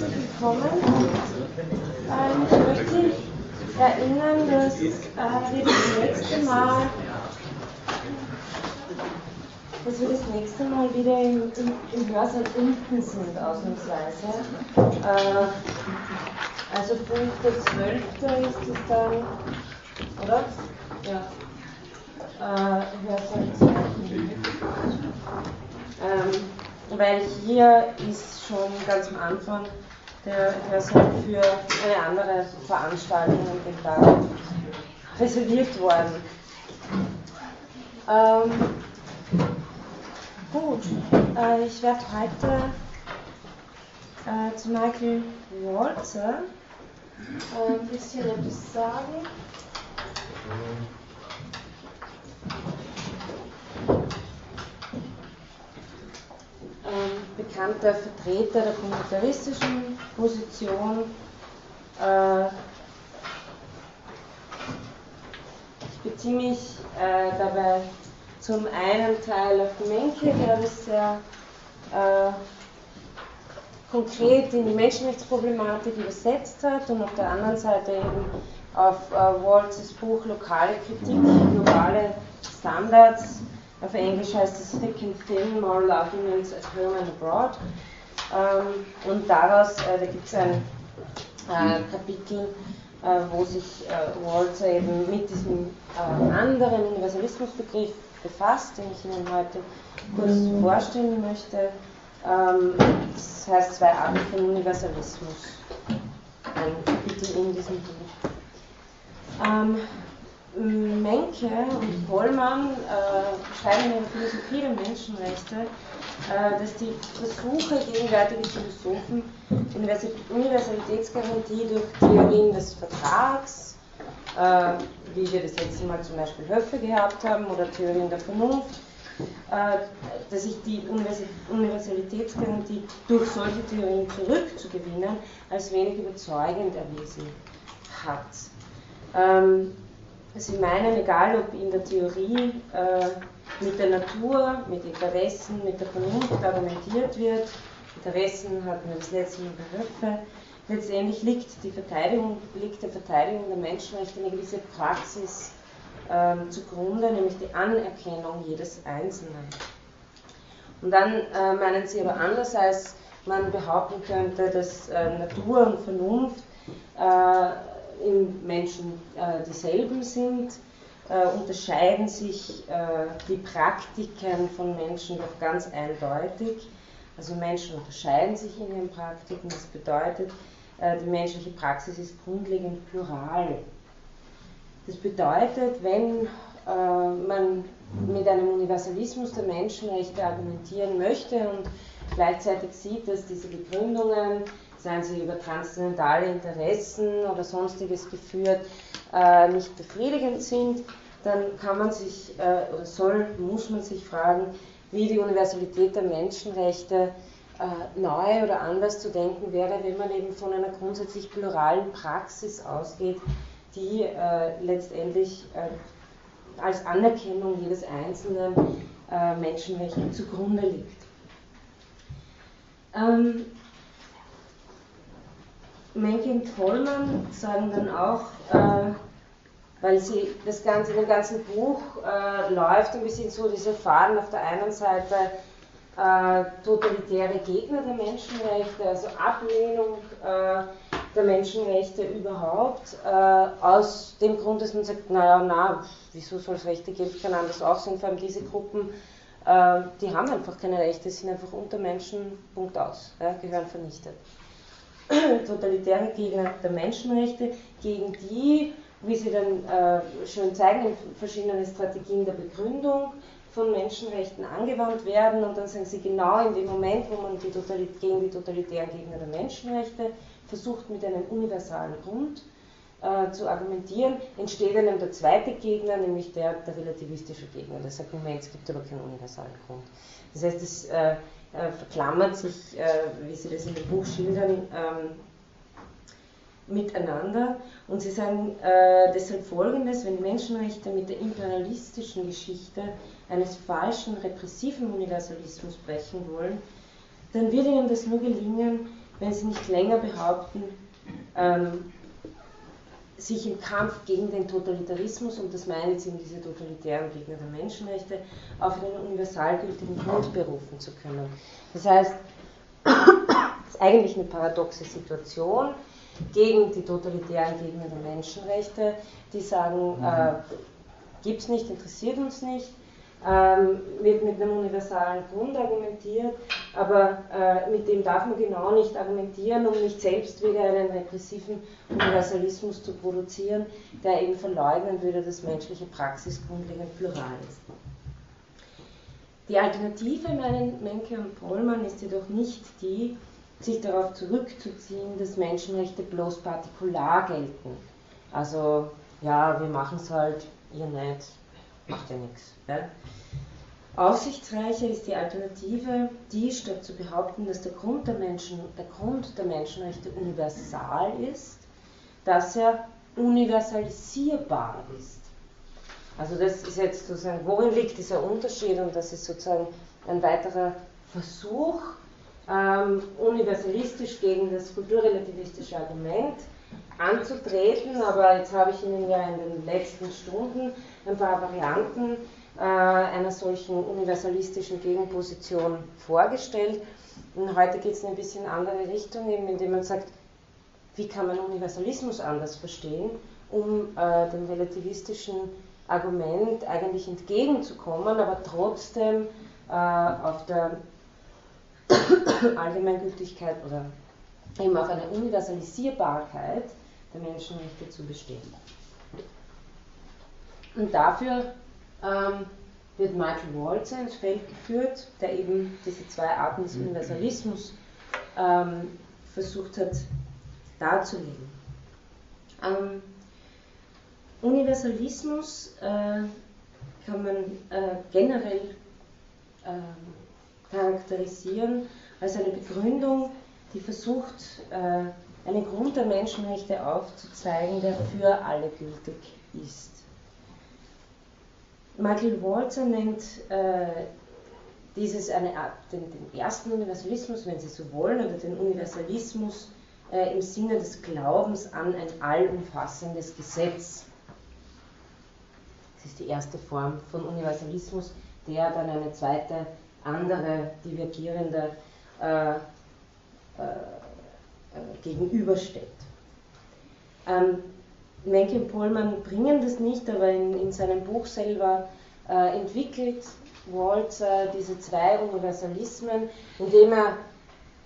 willkommen. Ähm, ich möchte Sie erinnern, dass äh, wir das nächste Mal dass wir das nächste Mal wieder im, im, im Hörsaal unten sind, ausnahmsweise. Äh, also 5.12. ist es dann, oder? Ja. Äh, Hörsaal 2. Ähm, weil hier ist schon ganz am Anfang der Hörsaal für eine andere Veranstaltung an dem Tag reserviert worden. Ähm, gut, äh, ich werde heute äh, zu Michael Walzer äh, ein bisschen etwas sagen. Ähm, bekannter Vertreter der kommunitaristischen Position. Äh, ich beziehe mich äh, dabei zum einen Teil auf Menke, der das sehr äh, konkret in die Menschenrechtsproblematik übersetzt hat und auf der anderen Seite eben auf äh, Walt's Buch Lokale Kritik, globale Standards auf Englisch heißt es Thick and Thin, Moral Arguments at Home and Abroad. Ähm, und daraus, äh, da gibt es ein äh, Kapitel, äh, wo sich äh, Walter eben mit diesem äh, anderen Universalismusbegriff befasst, den ich Ihnen heute kurz vorstellen möchte. Ähm, das heißt zwei Arten von Universalismus. Ein Kapitel in diesem Buch. Ähm, Menke und Pollmann äh, schreiben in der Philosophie der Menschenrechte, äh, dass die Versuche gegenwärtiger Philosophen, Universalitätsgarantie durch Theorien des Vertrags, äh, wie wir das letzte Mal zum Beispiel Höfe gehabt haben, oder Theorien der Vernunft, äh, dass sich die Universalitätsgarantie durch solche Theorien zurückzugewinnen, als wenig überzeugend erwiesen hat. Ähm, Sie meinen, egal ob in der Theorie äh, mit der Natur, mit Interessen, mit der Vernunft argumentiert wird, Interessen hatten wir das letzte Mal bei letztendlich liegt, die Verteidigung, liegt der Verteidigung der Menschenrechte eine gewisse Praxis äh, zugrunde, nämlich die Anerkennung jedes Einzelnen. Und dann äh, meinen Sie aber anders, als man behaupten könnte, dass äh, Natur und Vernunft äh, im Menschen äh, dieselben sind, äh, unterscheiden sich äh, die Praktiken von Menschen doch ganz eindeutig. Also Menschen unterscheiden sich in ihren Praktiken, das bedeutet, äh, die menschliche Praxis ist grundlegend plural. Das bedeutet, wenn äh, man mit einem Universalismus der Menschenrechte argumentieren möchte und gleichzeitig sieht, dass diese Begründungen seien sie über transzendentale Interessen oder sonstiges geführt, äh, nicht befriedigend sind, dann kann man sich äh, oder soll, muss man sich fragen, wie die Universalität der Menschenrechte äh, neu oder anders zu denken wäre, wenn man eben von einer grundsätzlich pluralen Praxis ausgeht, die äh, letztendlich äh, als Anerkennung jedes einzelnen äh, Menschenrechts zugrunde liegt. Ähm, Menke und Tollmann sagen dann auch, äh, weil sie das ganze, in dem ganzen Buch äh, läuft ein bisschen so diese Faden auf der einen Seite äh, totalitäre Gegner der Menschenrechte, also Ablehnung äh, der Menschenrechte überhaupt, äh, aus dem Grund, dass man sagt, naja, na, wieso soll es Rechte geben, kann anders aussehen, vor allem diese Gruppen, äh, die haben einfach keine Rechte, sind einfach unter Menschen, Punkt aus, ja, gehören vernichtet. totalitäre Gegner der Menschenrechte, gegen die, wie sie dann äh, schön zeigen, in verschiedenen Strategien der Begründung von Menschenrechten angewandt werden und dann sagen sie genau in dem Moment, wo man die gegen die totalitären Gegner der Menschenrechte versucht mit einem universalen Grund äh, zu argumentieren, entsteht einem der zweite Gegner, nämlich der, der relativistische Gegner. Der sagt, gibt aber keinen universalen Grund. Das heißt, es äh, äh, verklammert sich, äh, wie Sie das in dem Buch schildern, ähm, miteinander. Und Sie sagen äh, deshalb Folgendes, wenn Menschenrechte mit der imperialistischen Geschichte eines falschen, repressiven Universalismus brechen wollen, dann wird ihnen das nur gelingen, wenn sie nicht länger behaupten, ähm, sich im Kampf gegen den Totalitarismus, und das meinen sie in diese totalitären Gegner der Menschenrechte, auf einen universalgültigen Grund berufen zu können. Das heißt, das ist eigentlich eine paradoxe Situation gegen die totalitären Gegner der Menschenrechte, die sagen, äh, gibt es nicht, interessiert uns nicht, ähm, wird mit einem universalen Grund argumentiert, aber äh, mit dem darf man genau nicht argumentieren, um nicht selbst wieder einen repressiven Universalismus zu produzieren, der eben verleugnen würde, dass menschliche Praxis grundlegend plural ist. Die Alternative, meinen Menke und Pollmann, ist jedoch nicht die, sich darauf zurückzuziehen, dass Menschenrechte bloß partikular gelten. Also, ja, wir machen es halt, ihr nicht, macht ja nichts. Ja? Aussichtsreicher ist die Alternative, die statt zu behaupten, dass der Grund der, Menschen, der Grund der Menschenrechte universal ist, dass er universalisierbar ist. Also das ist jetzt sozusagen, worin liegt dieser Unterschied und das ist sozusagen ein weiterer Versuch, ähm, universalistisch gegen das kulturrelativistische Argument anzutreten, aber jetzt habe ich Ihnen ja in den letzten Stunden ein paar Varianten äh, einer solchen universalistischen Gegenposition vorgestellt. Und heute geht es in ein bisschen andere Richtung, eben indem man sagt, wie kann man Universalismus anders verstehen, um äh, dem relativistischen Argument eigentlich entgegenzukommen, aber trotzdem äh, auf der Allgemeingültigkeit oder eben auf einer Universalisierbarkeit der Menschenrechte zu bestehen. Und dafür ähm, wird Michael Walzer ins Feld geführt, der eben diese zwei Arten des Universalismus ähm, versucht hat darzulegen. Ähm, Universalismus äh, kann man äh, generell äh, charakterisieren als eine Begründung, die versucht, äh, einen Grund der Menschenrechte aufzuzeigen, der für alle gültig ist. Michael Walzer nennt äh, dieses eine Art, den, den, ersten Universalismus, wenn Sie so wollen, oder den Universalismus äh, im Sinne des Glaubens an ein allumfassendes Gesetz. Das ist die erste Form von Universalismus, der dann eine zweite, andere, divergierende äh, äh, äh gegenübersteht. Ähm, Menke Pohlmann bringen das nicht, aber in, in seinem Buch selber äh, entwickelt Walzer diese zwei Universalismen, indem er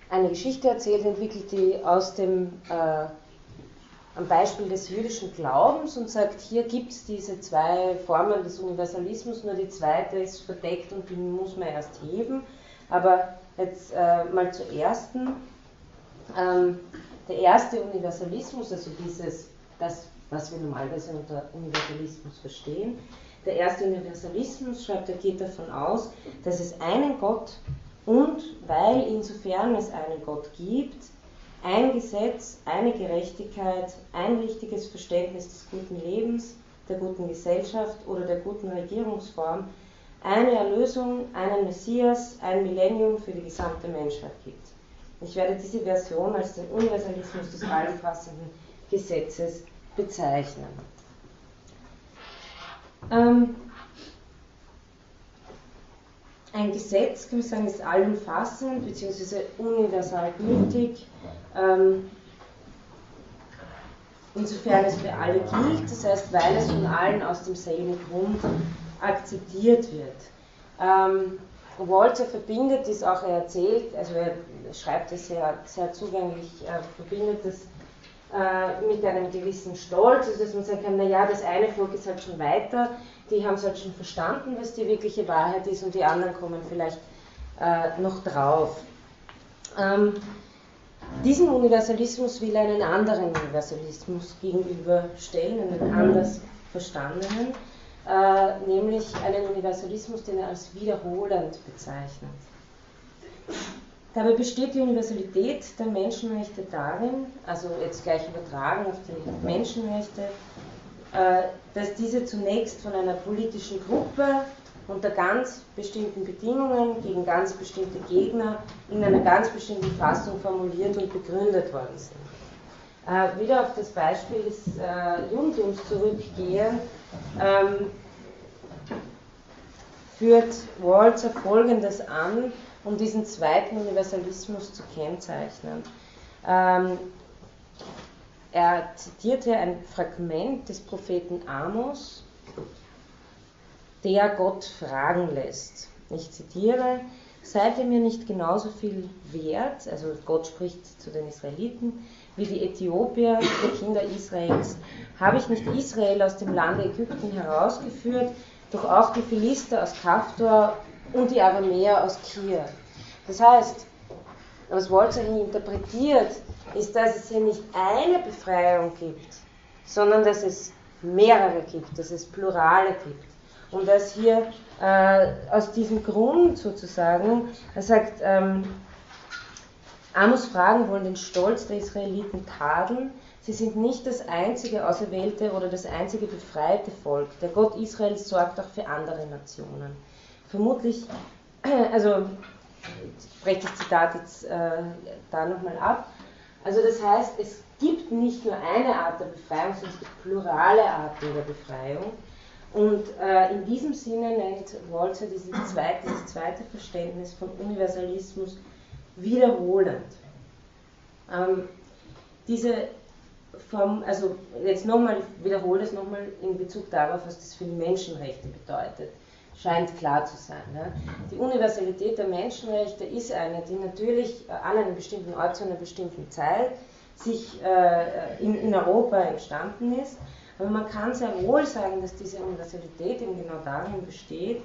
eine Geschichte erzählt, entwickelt die aus dem äh, am Beispiel des jüdischen Glaubens und sagt, hier gibt es diese zwei Formen des Universalismus, nur die zweite ist verdeckt und die muss man erst heben. Aber jetzt äh, mal zur ersten. Ähm, der erste Universalismus, also dieses, das was wir normalerweise unter Universalismus verstehen. Der erste Universalismus, schreibt er, geht davon aus, dass es einen Gott und weil insofern es einen Gott gibt, ein Gesetz, eine Gerechtigkeit, ein richtiges Verständnis des guten Lebens, der guten Gesellschaft oder der guten Regierungsform, eine Erlösung, einen Messias, ein Millennium für die gesamte Menschheit gibt. Ich werde diese Version als den Universalismus des allumfassenden Gesetzes bezeichnen. Ähm, ein Gesetz, kann man sagen, ist allumfassend bzw. universal gültig, ähm, insofern es für alle gilt, das heißt, weil es von allen aus demselben Grund akzeptiert wird. Ähm, Walter verbindet das auch, er erzählt, also er schreibt es sehr, sehr zugänglich, er verbindet das äh, mit einem gewissen Stolz, also dass man sagen kann, naja, das eine Volk ist halt schon weiter, die haben es halt schon verstanden, was die wirkliche Wahrheit ist und die anderen kommen vielleicht äh, noch drauf. Ähm, diesen Universalismus will einen anderen Universalismus gegenüberstellen, einen anders verstandenen, äh, nämlich einen Universalismus, den er als wiederholend bezeichnet. Dabei besteht die Universalität der Menschenrechte darin, also jetzt gleich übertragen auf die Menschenrechte, äh, dass diese zunächst von einer politischen Gruppe unter ganz bestimmten Bedingungen gegen ganz bestimmte Gegner in einer ganz bestimmten Fassung formuliert und begründet worden sind. Äh, wieder auf das Beispiel des äh, Judentums zurückgehen, ähm, führt Walzer Folgendes an, um diesen zweiten Universalismus zu kennzeichnen. Ähm, er zitierte ein Fragment des Propheten Amos, der Gott fragen lässt. Ich zitiere, seid ihr mir nicht genauso viel wert, also Gott spricht zu den Israeliten, wie die Äthiopier, die Kinder Israels? Habe ich nicht Israel aus dem Lande Ägypten herausgeführt, doch auch die Philister aus Kaftor und die Aramäer aus Kir? Das heißt, was Walzer hier interpretiert, ist, dass es hier nicht eine Befreiung gibt, sondern dass es mehrere gibt, dass es Plurale gibt. Und dass hier äh, aus diesem Grund sozusagen, er sagt, ähm, Amos Fragen wollen den Stolz der Israeliten tadeln. Sie sind nicht das einzige auserwählte oder das einzige befreite Volk. Der Gott Israels sorgt auch für andere Nationen. Vermutlich, also ich breche das Zitat jetzt äh, da nochmal ab. Also das heißt, es gibt nicht nur eine Art der Befreiung, sondern es gibt plurale Arten der Befreiung. Und äh, in diesem Sinne nennt Walzer dieses zweite, dieses zweite Verständnis von Universalismus wiederholend. Ähm, diese Form, also jetzt nochmal, wiederhole es nochmal in Bezug darauf, was das für die Menschenrechte bedeutet, scheint klar zu sein. Ne? Die Universalität der Menschenrechte ist eine, die natürlich an einem bestimmten Ort zu einer bestimmten Zeit sich äh, in, in Europa entstanden ist, aber man kann sehr wohl sagen, dass diese Universalität eben genau darin besteht,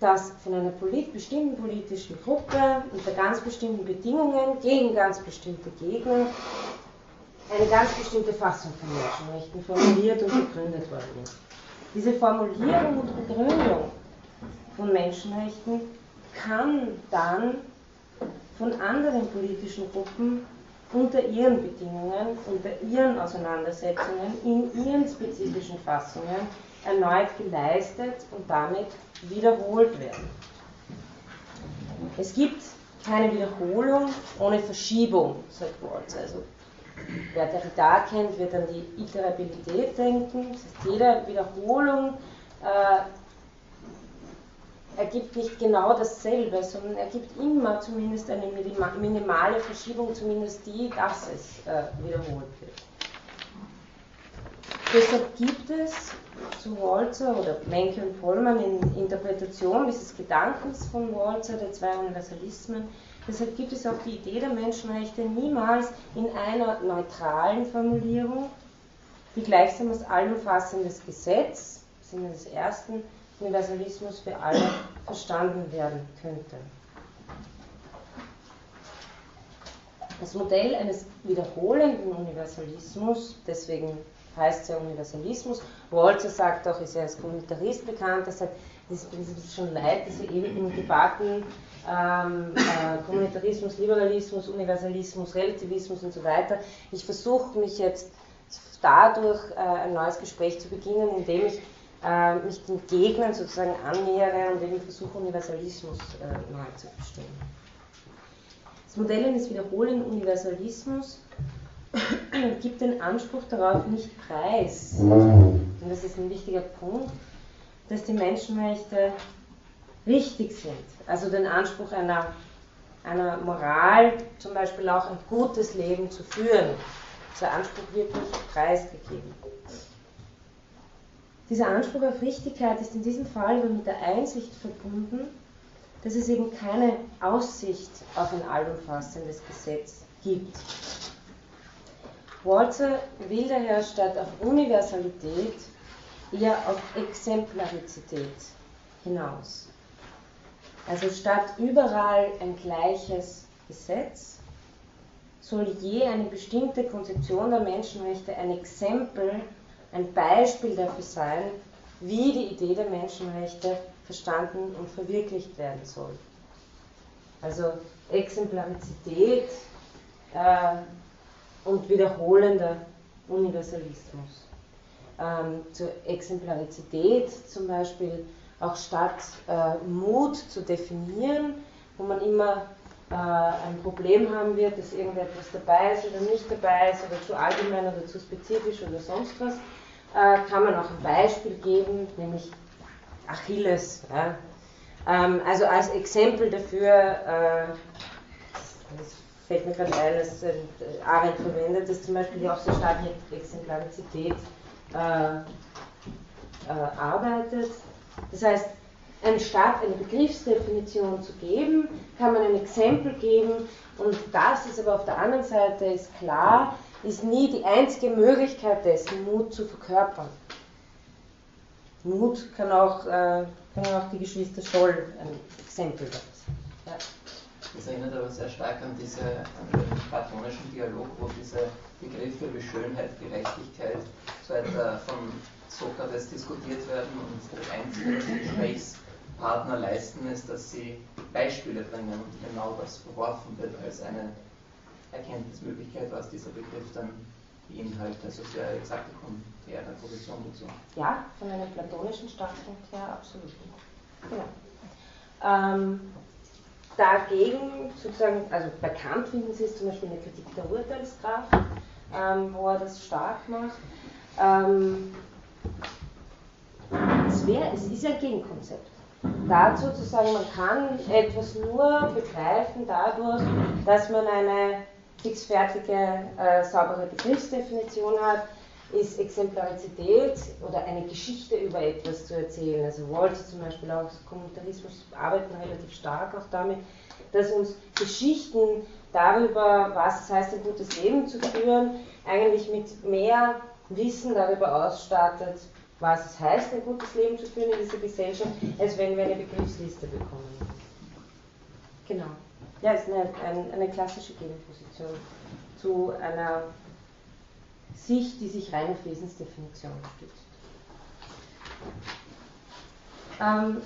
dass von einer polit bestimmten politischen Gruppe unter ganz bestimmten Bedingungen gegen ganz bestimmte Gegner eine ganz bestimmte Fassung von Menschenrechten formuliert und begründet worden ist. Diese Formulierung und Begründung von Menschenrechten kann dann von anderen politischen Gruppen unter ihren Bedingungen, unter ihren Auseinandersetzungen, in ihren spezifischen Fassungen erneut geleistet und damit wiederholt werden. Es gibt keine Wiederholung ohne Verschiebung, sagt Waltz. Also wer Derrida kennt, wird an die Iterabilität denken. Das heißt, jede Wiederholung äh, ergibt nicht genau dasselbe, sondern ergibt immer zumindest eine minimale Verschiebung, zumindest die, dass es äh, wiederholt wird. Deshalb gibt es zu Walzer oder Menke und Pollmann in Interpretation dieses Gedankens von Walzer, der zwei Universalismen, deshalb gibt es auch die Idee der Menschenrechte niemals in einer neutralen Formulierung, die gleichsam als allumfassendes Gesetz, im Sinne des ersten Universalismus für alle verstanden werden könnte. Das Modell eines wiederholenden Universalismus, deswegen heißt es ja Universalismus. Walzer sagt auch, ist ja als Kommentarist bekannt, er sagt, es ist schon leid, diese ewigen Debatten, ähm, äh, Kommunitarismus, Liberalismus, Universalismus, Relativismus und so weiter. Ich versuche mich jetzt dadurch äh, ein neues Gespräch zu beginnen, indem ich äh, mich den Gegnern sozusagen annähere und eben versuche, Universalismus äh, neu zu verstehen. Das Modell eines wiederholenden Universalismus gibt den Anspruch darauf nicht preis, und das ist ein wichtiger Punkt, dass die Menschenrechte richtig sind. Also den Anspruch einer, einer Moral, zum Beispiel auch ein gutes Leben zu führen. Dieser Anspruch wird nicht preisgegeben. Dieser Anspruch auf Richtigkeit ist in diesem Fall aber mit der Einsicht verbunden, dass es eben keine Aussicht auf ein allumfassendes Gesetz gibt. Walzer will daher statt auf Universalität eher auf Exemplarizität hinaus. Also statt überall ein gleiches Gesetz soll je eine bestimmte Konzeption der Menschenrechte ein Exempel, ein Beispiel dafür sein, wie die Idee der Menschenrechte verstanden und verwirklicht werden soll. Also Exemplarizität äh, und wiederholender Universalismus. Ähm, zur Exemplarizität zum Beispiel auch statt äh, Mut zu definieren, wo man immer äh, ein Problem haben wird, dass irgendetwas dabei ist oder nicht dabei ist oder zu allgemein oder zu spezifisch oder sonst was, äh, kann man auch ein Beispiel geben, nämlich Achilles. Ja. Ähm, also als Exempel dafür, äh, das fällt mir gerade ein, dass äh, Arendt verwendet, dass zum Beispiel auch so stark mit Exemplarizität äh, äh, arbeitet. Das heißt, anstatt eine Begriffsdefinition zu geben, kann man ein Exempel geben und das ist aber auf der anderen Seite ist klar, ist nie die einzige Möglichkeit dessen, Mut zu verkörpern. Mut kann auch, äh, kann auch die Geschwister Scholl ein Exempel dazu. Ja. Das erinnert aber sehr stark an, diese, an den platonischen Dialog, wo diese Begriffe wie Schönheit, Gerechtigkeit so etwa von Sokrates diskutiert werden und das Einzige, was die Gesprächspartner leisten, ist, dass sie Beispiele bringen und genau das verworfen wird als eine Erkenntnismöglichkeit, was dieser Begriff dann beinhaltet, also sehr exakte konträre Position dazu. Ja, von einem platonischen Standpunkt her absolut. Genau. Ähm, dagegen, sozusagen, also bei Kant finden Sie es zum Beispiel in der Kritik der Urteilskraft, ähm, wo er das stark macht. Ähm, es, wär, es ist ein Gegenkonzept. Dazu zu sagen, man kann etwas nur begreifen dadurch, dass man eine fixfertige, äh, saubere Begriffsdefinition hat, ist Exemplarizität oder eine Geschichte über etwas zu erzählen. Also Walter zum Beispiel auch Kommunitarismus arbeiten relativ stark auch damit, dass uns Geschichten darüber, was es heißt, ein gutes Leben zu führen, eigentlich mit mehr Wissen darüber ausstattet, was es heißt, ein gutes Leben zu führen in dieser Gesellschaft, als wenn wir eine Begriffsliste bekommen. Genau. Ja, ist eine, eine, eine klassische Gegenposition zu einer Sicht, die sich rein auf Wesensdefinition stützt. Ähm,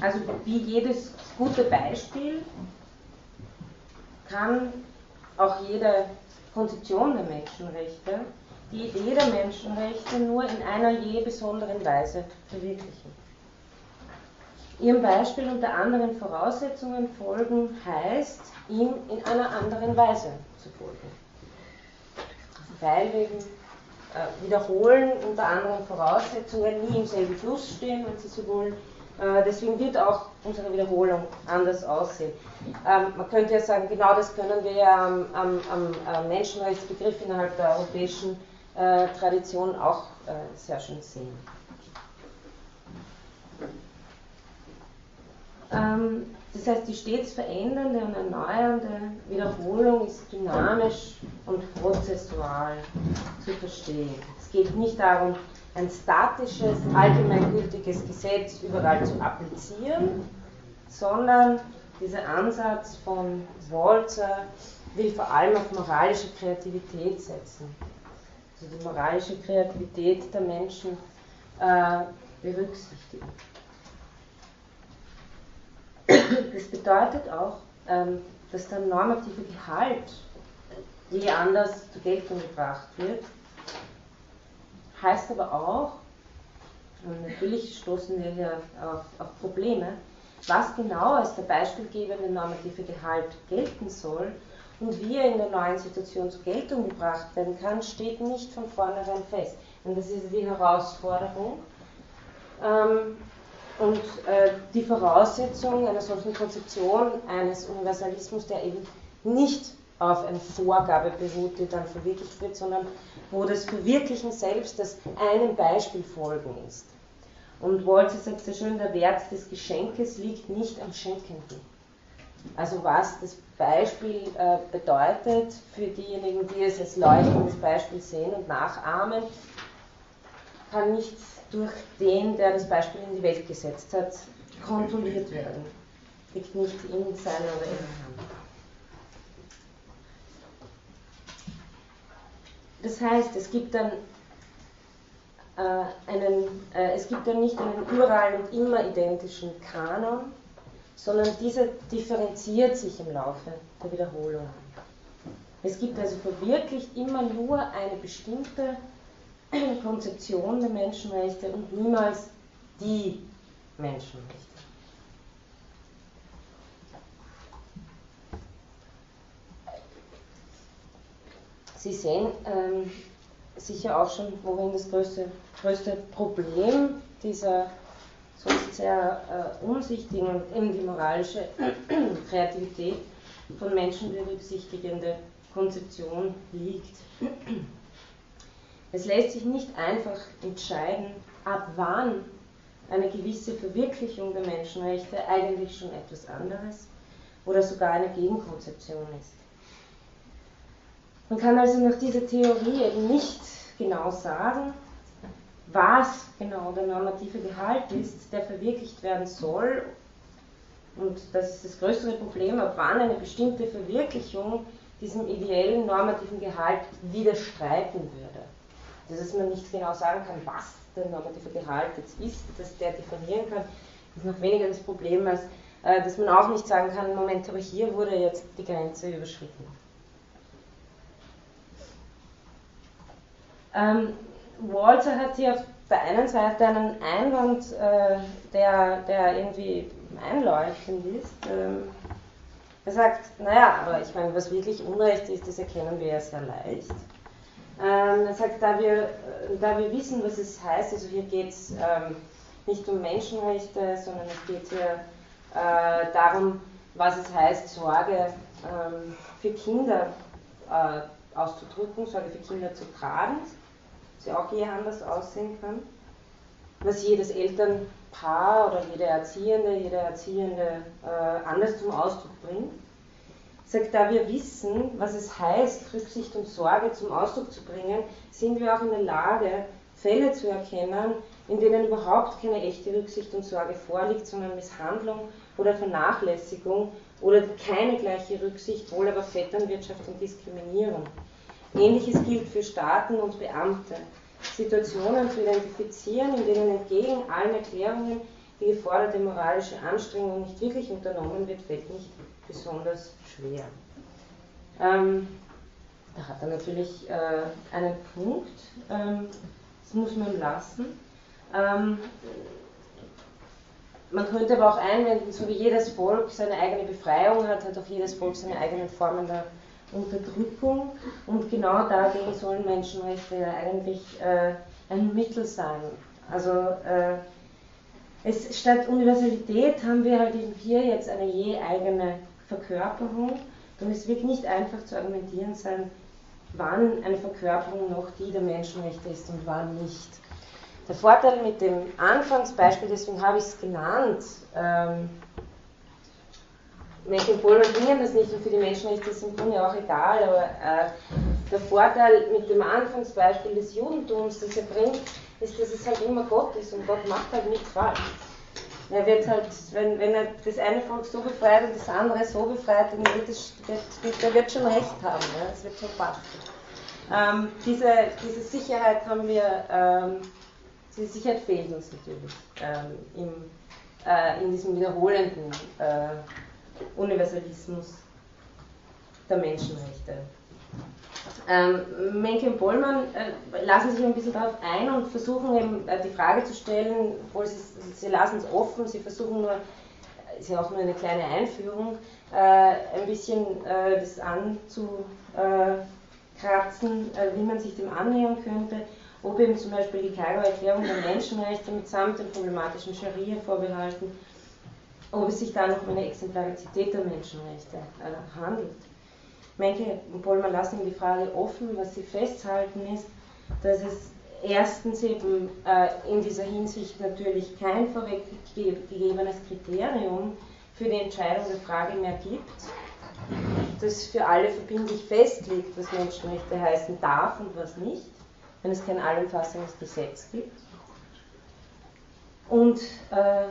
also wie jedes gute Beispiel kann auch jede Konzeption der Menschenrechte die Idee der Menschenrechte nur in einer je besonderen Weise verwirklichen. Ihrem Beispiel unter anderen Voraussetzungen folgen heißt, ihm in einer anderen Weise zu folgen. Weil wegen äh, Wiederholen unter anderen Voraussetzungen nie im selben Fluss stehen, wenn Sie so wollen. Äh, deswegen wird auch unsere Wiederholung anders aussehen. Ähm, man könnte ja sagen, genau das können wir ja am, am, am Menschenrechtsbegriff innerhalb der europäischen äh, Tradition auch äh, sehr schön sehen. Ähm, das heißt, die stets verändernde und erneuernde Wiederholung ist dynamisch und prozessual zu verstehen. Es geht nicht darum, ein statisches, allgemeingültiges Gesetz überall zu applizieren, sondern dieser Ansatz von Walter will vor allem auf moralische Kreativität setzen also die moralische Kreativität der Menschen äh, berücksichtigen. Das bedeutet auch, ähm, dass der normative Gehalt je anders zur Geltung gebracht wird, heißt aber auch, und natürlich stoßen wir hier auf, auf Probleme, was genau als der beispielgebende normative Gehalt gelten soll, und wie er in der neuen Situation zur Geltung gebracht werden kann, steht nicht von vornherein fest. Und das ist die Herausforderung. Ähm, und äh, die Voraussetzung einer solchen Konzeption eines Universalismus, der eben nicht auf eine Vorgabe beruht, die dann verwirklicht wird, sondern wo das Verwirklichen selbst das einem Beispiel folgen ist. Und Walter sagt sehr schön, der Wert des Geschenkes liegt nicht am Schenkenden. Also was das Beispiel äh, bedeutet für diejenigen, die es als leuchtendes Beispiel sehen und nachahmen, kann nicht durch den, der das Beispiel in die Welt gesetzt hat, kontrolliert werden. Liegt nicht in seiner oder ihrer Hand. Das heißt, es gibt dann äh, einen, äh, es gibt dann nicht einen überall und immer identischen Kanon, sondern dieser differenziert sich im Laufe der Wiederholung. Es gibt also verwirklicht immer nur eine bestimmte Konzeption der Menschenrechte und niemals die Menschenrechte. Sie sehen ähm, sicher auch schon, worin das größte, größte Problem dieser sonst sehr äh, umsichtigen und eben die moralische Kreativität von Menschen berücksichtigende Konzeption liegt. Es lässt sich nicht einfach entscheiden, ab wann eine gewisse Verwirklichung der Menschenrechte eigentlich schon etwas anderes oder sogar eine Gegenkonzeption ist. Man kann also nach dieser Theorie eben nicht genau sagen, was genau der normative Gehalt ist, der verwirklicht werden soll. Und das ist das größere Problem, ab wann eine bestimmte Verwirklichung diesem ideellen normativen Gehalt widerstreiten würde. Also, dass man nicht genau sagen kann, was der normative Gehalt jetzt ist, dass der definieren kann, ist noch weniger das Problem, als äh, dass man auch nicht sagen kann, Moment, aber hier wurde jetzt die Grenze überschritten. Ähm, Walter hat hier auf der einen Seite einen Einwand, äh, der, der irgendwie einleuchtend ist. Ähm, er sagt, naja, aber ich meine, was wirklich Unrecht ist, das erkennen wir ja sehr leicht. Ähm, er sagt, da wir, äh, da wir wissen, was es heißt, also hier geht es ähm, nicht um Menschenrechte, sondern es geht hier äh, darum, was es heißt, Sorge ähm, für Kinder äh, auszudrücken, Sorge für Kinder zu tragen sie auch je anders aussehen kann, was jedes Elternpaar oder jede Erziehende, jede Erziehende äh, anders zum Ausdruck bringt. Sagt, da wir wissen, was es heißt, Rücksicht und Sorge zum Ausdruck zu bringen, sind wir auch in der Lage, Fälle zu erkennen, in denen überhaupt keine echte Rücksicht und Sorge vorliegt, sondern Misshandlung oder Vernachlässigung oder keine gleiche Rücksicht, wohl aber Vetternwirtschaft und Diskriminierung. Ähnliches gilt für Staaten und Beamte. Situationen zu identifizieren, in denen entgegen allen Erklärungen die geforderte moralische Anstrengung nicht wirklich unternommen wird, fällt nicht besonders schwer. Ähm, da hat er natürlich äh, einen Punkt, ähm, das muss man lassen. Ähm, man könnte aber auch einwenden, so wie jedes Volk seine eigene Befreiung hat, hat auch jedes Volk seine eigenen Formen der Unterdrückung und genau dagegen sollen Menschenrechte ja eigentlich äh, ein Mittel sein. Also äh, es, statt Universalität haben wir halt eben hier jetzt eine je eigene Verkörperung und es wird nicht einfach zu argumentieren sein, wann eine Verkörperung noch die der Menschenrechte ist und wann nicht. Der Vorteil mit dem Anfangsbeispiel, deswegen habe ich es genannt, ähm, Mecklenburg bringen das nicht und für die Menschenrechte ist im Grunde auch egal, aber äh, der Vorteil mit dem Anfangsbeispiel des Judentums, das er bringt, ist, dass es halt immer Gott ist und Gott macht halt nichts falsch. Er wird halt, wenn, wenn er das eine Volk so befreit und das andere so befreit, dann wird es, wird, der wird schon recht haben, ja? das wird schon passen. Ähm, diese, diese Sicherheit haben wir, ähm, diese Sicherheit fehlt uns natürlich ähm, im, äh, in diesem wiederholenden äh, Universalismus der Menschenrechte. Ähm, Menke und Bollmann äh, lassen sich ein bisschen darauf ein und versuchen eben äh, die Frage zu stellen, obwohl sie, sie lassen es offen, sie versuchen nur, ist ja auch nur eine kleine Einführung, äh, ein bisschen äh, das anzukratzen, äh, wie man sich dem annähern könnte, ob eben zum Beispiel die Kairo-Erklärung der Menschenrechte mitsamt den problematischen Scharia-Vorbehalten ob es sich da noch um eine Exemplarizität der Menschenrechte äh, handelt. Menke und Bollmann lassen die Frage offen, was sie festhalten ist, dass es erstens eben äh, in dieser Hinsicht natürlich kein vorweggegebenes Kriterium für die Entscheidung der Frage mehr gibt, das für alle verbindlich festlegt, was Menschenrechte heißen darf und was nicht, wenn es kein allumfassendes Gesetz gibt. Und äh,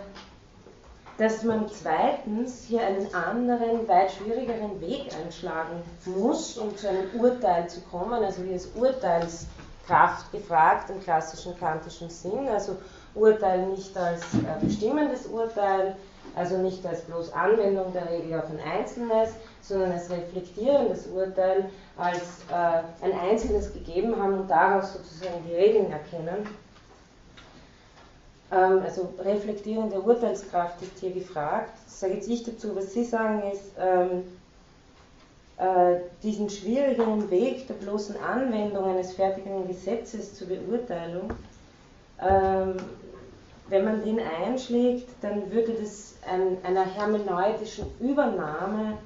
dass man zweitens hier einen anderen, weit schwierigeren Weg einschlagen muss, um zu einem Urteil zu kommen. Also hier ist Urteilskraft gefragt im klassischen kantischen Sinn. Also Urteil nicht als äh, bestimmendes Urteil, also nicht als bloß Anwendung der Regel auf ein Einzelnes, sondern als reflektierendes Urteil, als äh, ein Einzelnes gegeben haben und daraus sozusagen die Regeln erkennen. Ähm, also reflektierende Urteilskraft ist hier gefragt. Das sage jetzt ich dazu, was Sie sagen ist, ähm, äh, diesen schwierigen Weg der bloßen Anwendung eines fertigen Gesetzes zur Beurteilung, ähm, wenn man den einschlägt, dann würde das ein, einer hermeneutischen Übernahme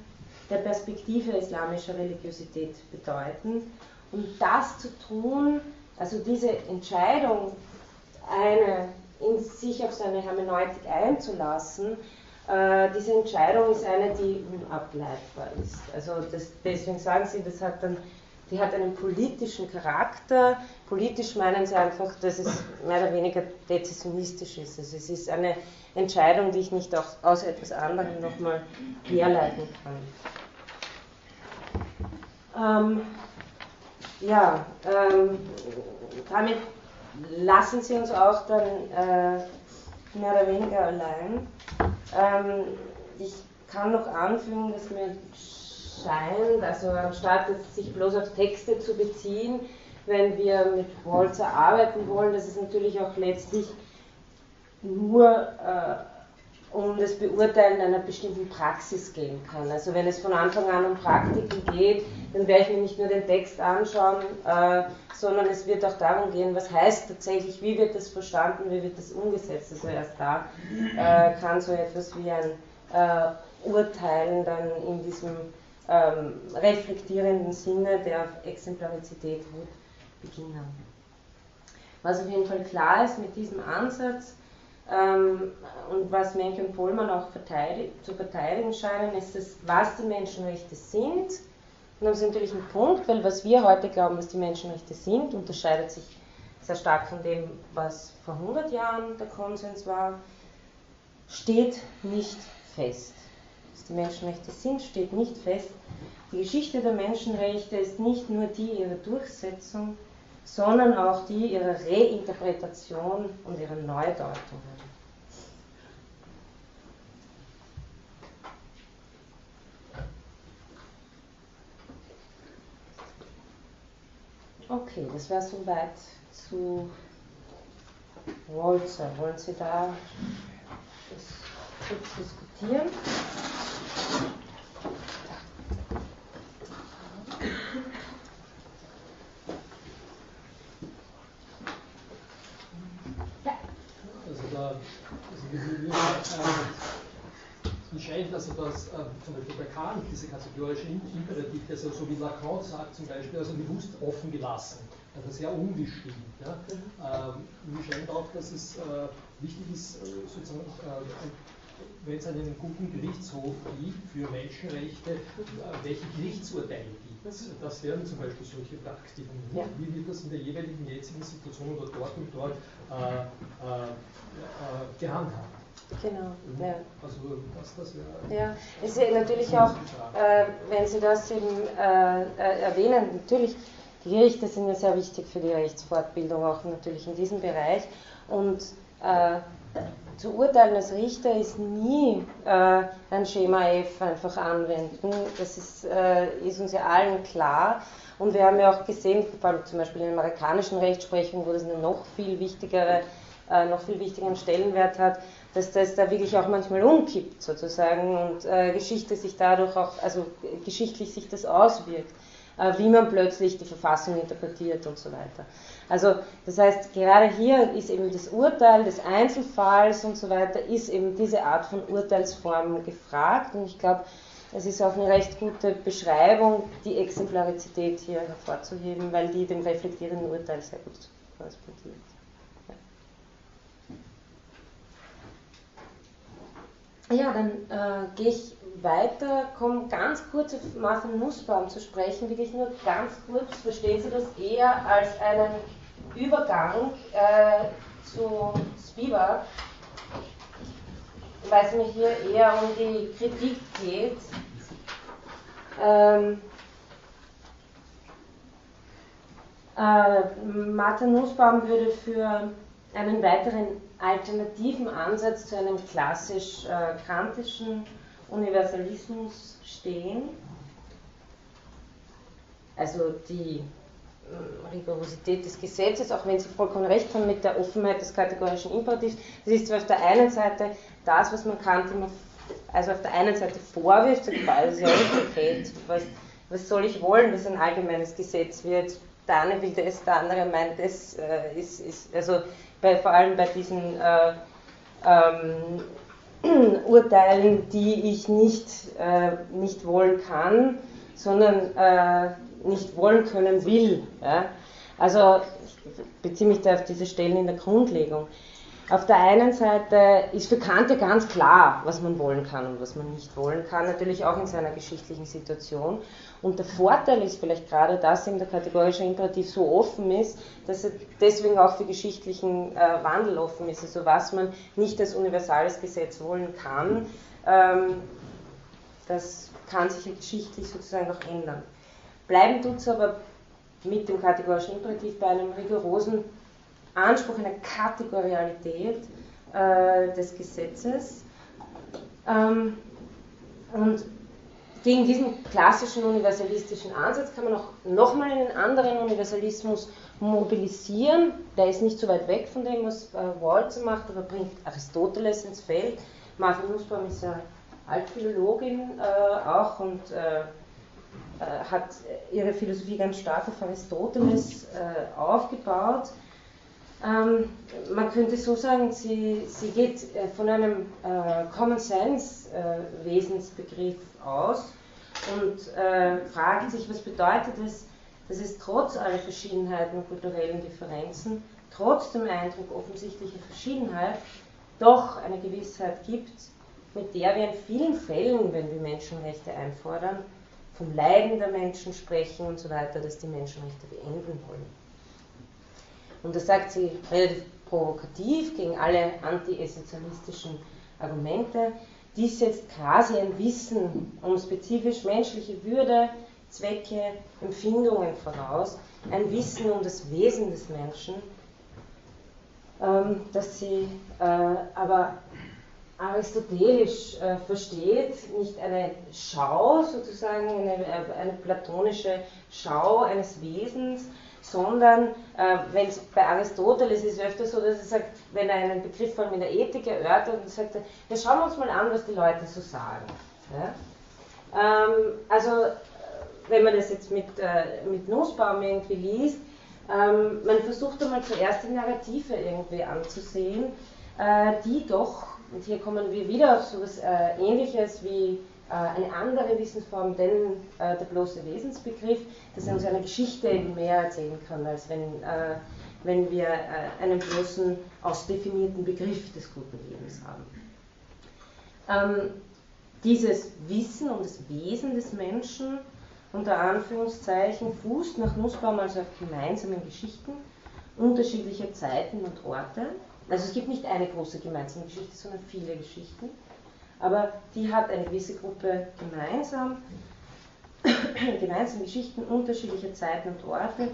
der Perspektive islamischer Religiosität bedeuten. Und das zu tun, also diese Entscheidung, eine in sich auf seine Hermeneutik einzulassen, äh, diese Entscheidung ist eine, die unableitbar ist. Also das, deswegen sagen Sie, das hat dann, die hat einen politischen Charakter. Politisch meinen Sie einfach, dass es mehr oder weniger dezessionistisch ist. Also es ist eine Entscheidung, die ich nicht auch aus etwas anderem nochmal herleiten kann. Ähm, ja, ähm, damit lassen Sie uns auch dann äh, mehr oder weniger allein. Ähm, ich kann noch anfügen, dass mir scheint, also anstatt sich bloß auf Texte zu beziehen, wenn wir mit Walzer arbeiten wollen, dass es natürlich auch letztlich nur äh, um das Beurteilen einer bestimmten Praxis gehen kann. Also wenn es von Anfang an um Praktiken geht, dann werde ich mir nicht nur den Text anschauen, äh, sondern es wird auch darum gehen, was heißt tatsächlich, wie wird das verstanden, wie wird das umgesetzt. Also erst da äh, kann so etwas wie ein äh, Urteilen dann in diesem ähm, reflektierenden Sinne der Exemplarizität gut beginnen. Was auf jeden Fall klar ist mit diesem Ansatz, ähm, und was Menke und Pohlmann auch verteidig, zu verteidigen scheinen, ist das, was die Menschenrechte sind. Und haben sie natürlich einen Punkt, weil was wir heute glauben, was die Menschenrechte sind, unterscheidet sich sehr stark von dem, was vor 100 Jahren der Konsens war, steht nicht fest. Was die Menschenrechte sind, steht nicht fest. Die Geschichte der Menschenrechte ist nicht nur die ihrer Durchsetzung, sondern auch die ihrer Reinterpretation und ihrer Neudeutung. Okay, das wäre soweit zu Walzer. Wollen Sie da kurz diskutieren? scheint also, dass äh, zum Beispiel bei Kant diese kategorische Imperativ, also so wie Lacan sagt zum Beispiel, also bewusst offen gelassen, also sehr unbestimmt. Ja. Ähm, mir scheint auch, dass es äh, wichtig ist, äh, sozusagen, äh, wenn es einen guten Gerichtshof gibt für Menschenrechte, äh, welche Gerichtsurteile gibt es. Das wären zum Beispiel solche Praktiken. Ja. Wie wird das in der jeweiligen jetzigen Situation oder dort und dort äh, gehandhabt? Genau, ja. Also das, das wäre. Ja, es ist natürlich auch, äh, wenn Sie das eben äh, äh, erwähnen, natürlich, die Gerichte sind ja sehr wichtig für die Rechtsfortbildung, auch natürlich in diesem Bereich. Und äh, zu urteilen als Richter ist nie äh, ein Schema F einfach anwenden. Das ist, äh, ist uns ja allen klar. Und wir haben ja auch gesehen, vor allem zum Beispiel in der amerikanischen Rechtsprechung, wo das eine noch viel wichtigere, noch viel wichtigeren Stellenwert hat, dass das da wirklich auch manchmal umkippt sozusagen und äh, Geschichte sich dadurch auch, also geschichtlich sich das auswirkt, äh, wie man plötzlich die Verfassung interpretiert und so weiter. Also das heißt, gerade hier ist eben das Urteil des Einzelfalls und so weiter, ist eben diese Art von Urteilsform gefragt und ich glaube, es ist auch eine recht gute Beschreibung, die Exemplarizität hier hervorzuheben, weil die dem reflektierenden Urteil sehr gut korrespondiert. Ja, dann äh, gehe ich weiter, komme ganz kurz auf Martin Nussbaum zu sprechen, wirklich nur ganz kurz. Verstehen Sie das eher als einen Übergang äh, zu Spivak, weil es mir hier eher um die Kritik geht. Ähm, äh, Martin Nussbaum würde für einen weiteren alternativen Ansatz zu einem klassisch äh, Universalismus stehen. Also die Rigorosität des Gesetzes, auch wenn Sie vollkommen recht haben mit der Offenheit des kategorischen Imperativs. Das ist zwar auf der einen Seite das, was man Kant immer, also auf der einen Seite vorwirft, sagt, das nicht was, was soll ich wollen, dass ein allgemeines Gesetz wird, der eine will das, der andere meint, das äh, ist, ist, also bei, vor allem bei diesen äh, ähm, Urteilen, die ich nicht, äh, nicht wollen kann, sondern äh, nicht wollen können will. Ja? Also ich beziehe mich da auf diese Stellen in der Grundlegung. Auf der einen Seite ist für Kant ja ganz klar, was man wollen kann und was man nicht wollen kann, natürlich auch in seiner geschichtlichen Situation. Und der Vorteil ist vielleicht gerade, dass ihm der kategorische Imperativ so offen ist, dass er deswegen auch für geschichtlichen äh, Wandel offen ist. Also was man nicht als universales Gesetz wollen kann, ähm, das kann sich ja geschichtlich sozusagen auch ändern. Bleiben tut es aber mit dem kategorischen Imperativ bei einem rigorosen Anspruch einer Kategorialität äh, des Gesetzes. Ähm, und gegen diesen klassischen universalistischen Ansatz kann man auch nochmal einen anderen Universalismus mobilisieren. Der ist nicht so weit weg von dem, was äh, Walzer macht, aber bringt Aristoteles ins Feld. Martha Nussbaum ist ja Altphilologin äh, auch und äh, äh hat ihre Philosophie ganz stark auf Aristoteles äh, aufgebaut. Ähm, man könnte so sagen, sie, sie geht äh, von einem äh, Common Sense äh, Wesensbegriff aus und äh, fragt sich, was bedeutet es, dass es trotz aller Verschiedenheiten und kulturellen Differenzen, trotz dem Eindruck offensichtlicher Verschiedenheit, doch eine Gewissheit gibt, mit der wir in vielen Fällen, wenn wir Menschenrechte einfordern, vom Leiden der Menschen sprechen und so weiter, dass die Menschenrechte beenden wollen. Und das sagt sie relativ provokativ gegen alle anti-essentialistischen Argumente. Dies setzt quasi ein Wissen um spezifisch menschliche Würde, Zwecke, Empfindungen voraus, ein Wissen um das Wesen des Menschen, ähm, das sie äh, aber aristotelisch äh, versteht, nicht eine Schau sozusagen, eine, äh, eine platonische Schau eines Wesens, sondern äh, wenn es bei Aristoteles ist es öfter so, dass er sagt, wenn er einen Begriff von der Ethik erörtert, dann sagt er, ja, schauen wir uns mal an, was die Leute so sagen. Ja? Ähm, also, wenn man das jetzt mit, äh, mit Nussbaum irgendwie liest, ähm, man versucht einmal zuerst die Narrative irgendwie anzusehen, äh, die doch, und hier kommen wir wieder auf so etwas äh, Ähnliches wie eine andere Wissensform, denn äh, der bloße Wesensbegriff, dass er uns eine Geschichte mehr erzählen kann, als wenn, äh, wenn wir einen bloßen, ausdefinierten Begriff des guten Lebens haben. Ähm, dieses Wissen um das Wesen des Menschen, unter Anführungszeichen, fußt nach Nussbaum also auf gemeinsamen Geschichten unterschiedlicher Zeiten und Orte. Also es gibt nicht eine große gemeinsame Geschichte, sondern viele Geschichten aber die hat eine gewisse Gruppe gemeinsam, gemeinsame Geschichten unterschiedlicher Zeiten und Orte,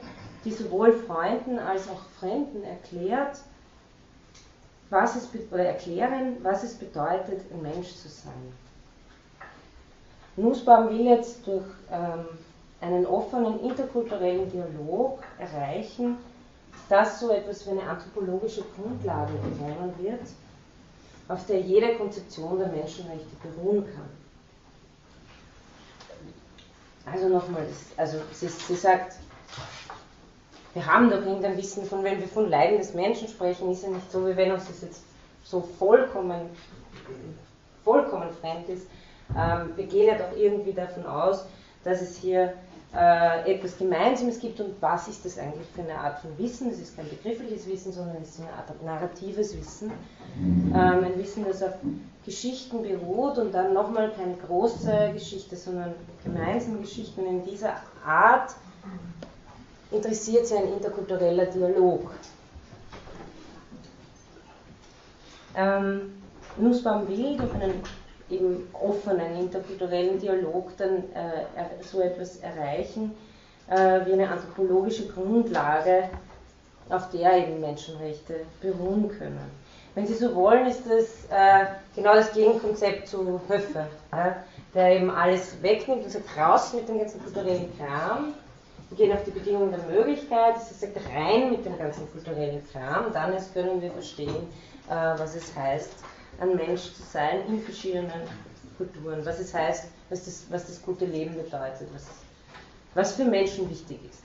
die sowohl Freunden als auch Fremden erklärt, was es oder erklären, was es bedeutet, ein Mensch zu sein. Nussbaum will jetzt durch ähm, einen offenen interkulturellen Dialog erreichen, dass so etwas wie eine anthropologische Grundlage gewonnen wird, auf der jede Konzeption der Menschenrechte beruhen kann. Also nochmal, also sie, sie sagt, wir haben doch irgendein Wissen von, wenn wir von Leiden des Menschen sprechen, ist ja nicht so, wie wenn uns das jetzt so vollkommen, vollkommen fremd ist. Ähm, wir gehen ja doch irgendwie davon aus, dass es hier äh, etwas Gemeinsames gibt und was ist das eigentlich für eine Art von Wissen? Das ist kein begriffliches Wissen, sondern es ist eine Art narratives Wissen. Ähm, ein Wissen, das auf Geschichten beruht und dann nochmal keine große Geschichte, sondern gemeinsame Geschichten. In dieser Art interessiert sie ein interkultureller Dialog. Ähm, Nussbaum will durch einen eben offenen interkulturellen Dialog dann äh, so etwas erreichen äh, wie eine anthropologische Grundlage, auf der eben Menschenrechte beruhen können. Wenn Sie so wollen, ist das äh, genau das Gegenkonzept zu Höffe, der eben alles wegnimmt und sagt, raus mit dem ganzen kulturellen Kram, gehen auf die Bedingungen der Möglichkeit, es sagt rein mit dem ganzen kulturellen Kram, dann erst können wir verstehen, äh, was es heißt, ein Mensch zu sein in verschiedenen Kulturen, was es heißt, was das, was das gute Leben bedeutet, was, was für Menschen wichtig ist.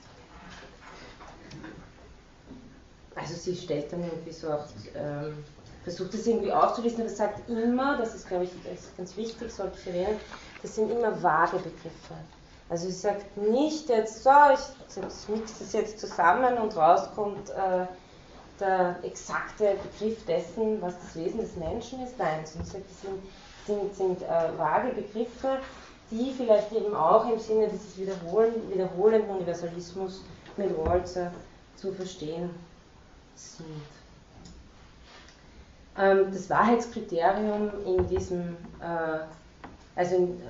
Also sie stellt dann irgendwie so auch, ähm, versucht das irgendwie aufzulisten, aber sagt immer, das ist glaube ich ganz wichtig, sollte ich erwähnen, das sind immer vage Begriffe. Also sie sagt nicht jetzt so, ich mixe das jetzt zusammen und rauskommt äh, der exakte Begriff dessen, was das Wesen des Menschen ist. Nein, sagt, das sind, sind, sind äh, vage Begriffe, die vielleicht eben auch im Sinne dieses Wiederholen, wiederholenden Universalismus mit Walzer zu verstehen sind. Ähm, das Wahrheitskriterium in diesem, äh, also in, äh,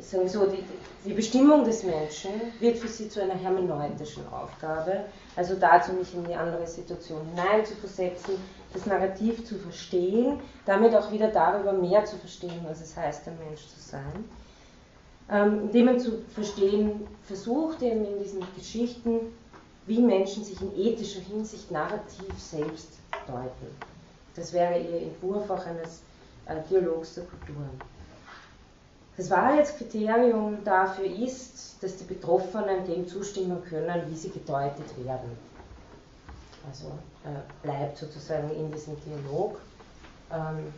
sagen so, die, die Bestimmung des Menschen wird für sie zu einer hermeneutischen Aufgabe, also dazu mich in die andere Situation hineinzuversetzen, das Narrativ zu verstehen, damit auch wieder darüber mehr zu verstehen, was es heißt, ein Mensch zu sein. Ähm, indem man zu verstehen versucht, eben in diesen Geschichten, wie Menschen sich in ethischer Hinsicht narrativ selbst deuten. Das wäre ihr Entwurf auch eines äh, Dialogs der Kulturen. Das Wahrheitskriterium dafür ist, dass die Betroffenen dem zustimmen können, wie sie gedeutet werden. Also äh, bleibt sozusagen in diesem Dialog. Ähm,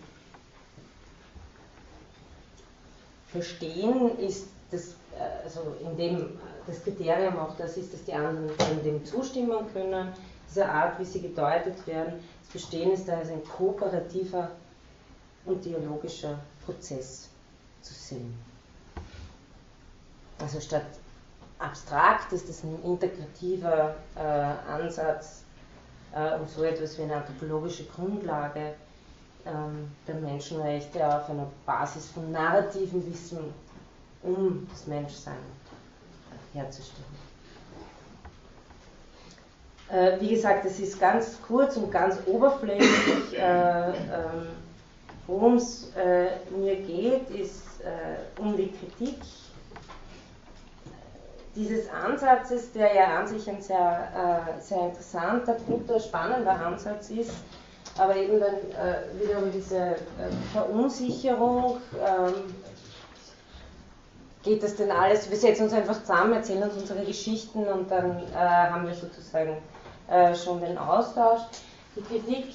Verstehen ist das, äh, also in dem das Kriterium auch das ist, dass die anderen dem zustimmen können, dieser Art, wie sie gedeutet werden. Das Verstehen ist also ein kooperativer und dialogischer Prozess zu sehen. Also statt abstrakt ist es ein integrativer äh, Ansatz, äh, um so etwas wie eine anthropologische Grundlage ähm, der Menschenrechte auf einer Basis von narrativem Wissen um das Menschsein herzustellen. Äh, wie gesagt, es ist ganz kurz und ganz oberflächlich. Äh, ähm, Worum es äh, mir geht, ist äh, um die Kritik dieses Ansatzes, der ja an sich ein sehr, äh, sehr interessanter, guter, spannender Ansatz ist, aber eben dann äh, wiederum diese äh, Verunsicherung, ähm, geht das denn alles, wir setzen uns einfach zusammen, erzählen uns unsere Geschichten und dann äh, haben wir sozusagen äh, schon den Austausch. Die Kritik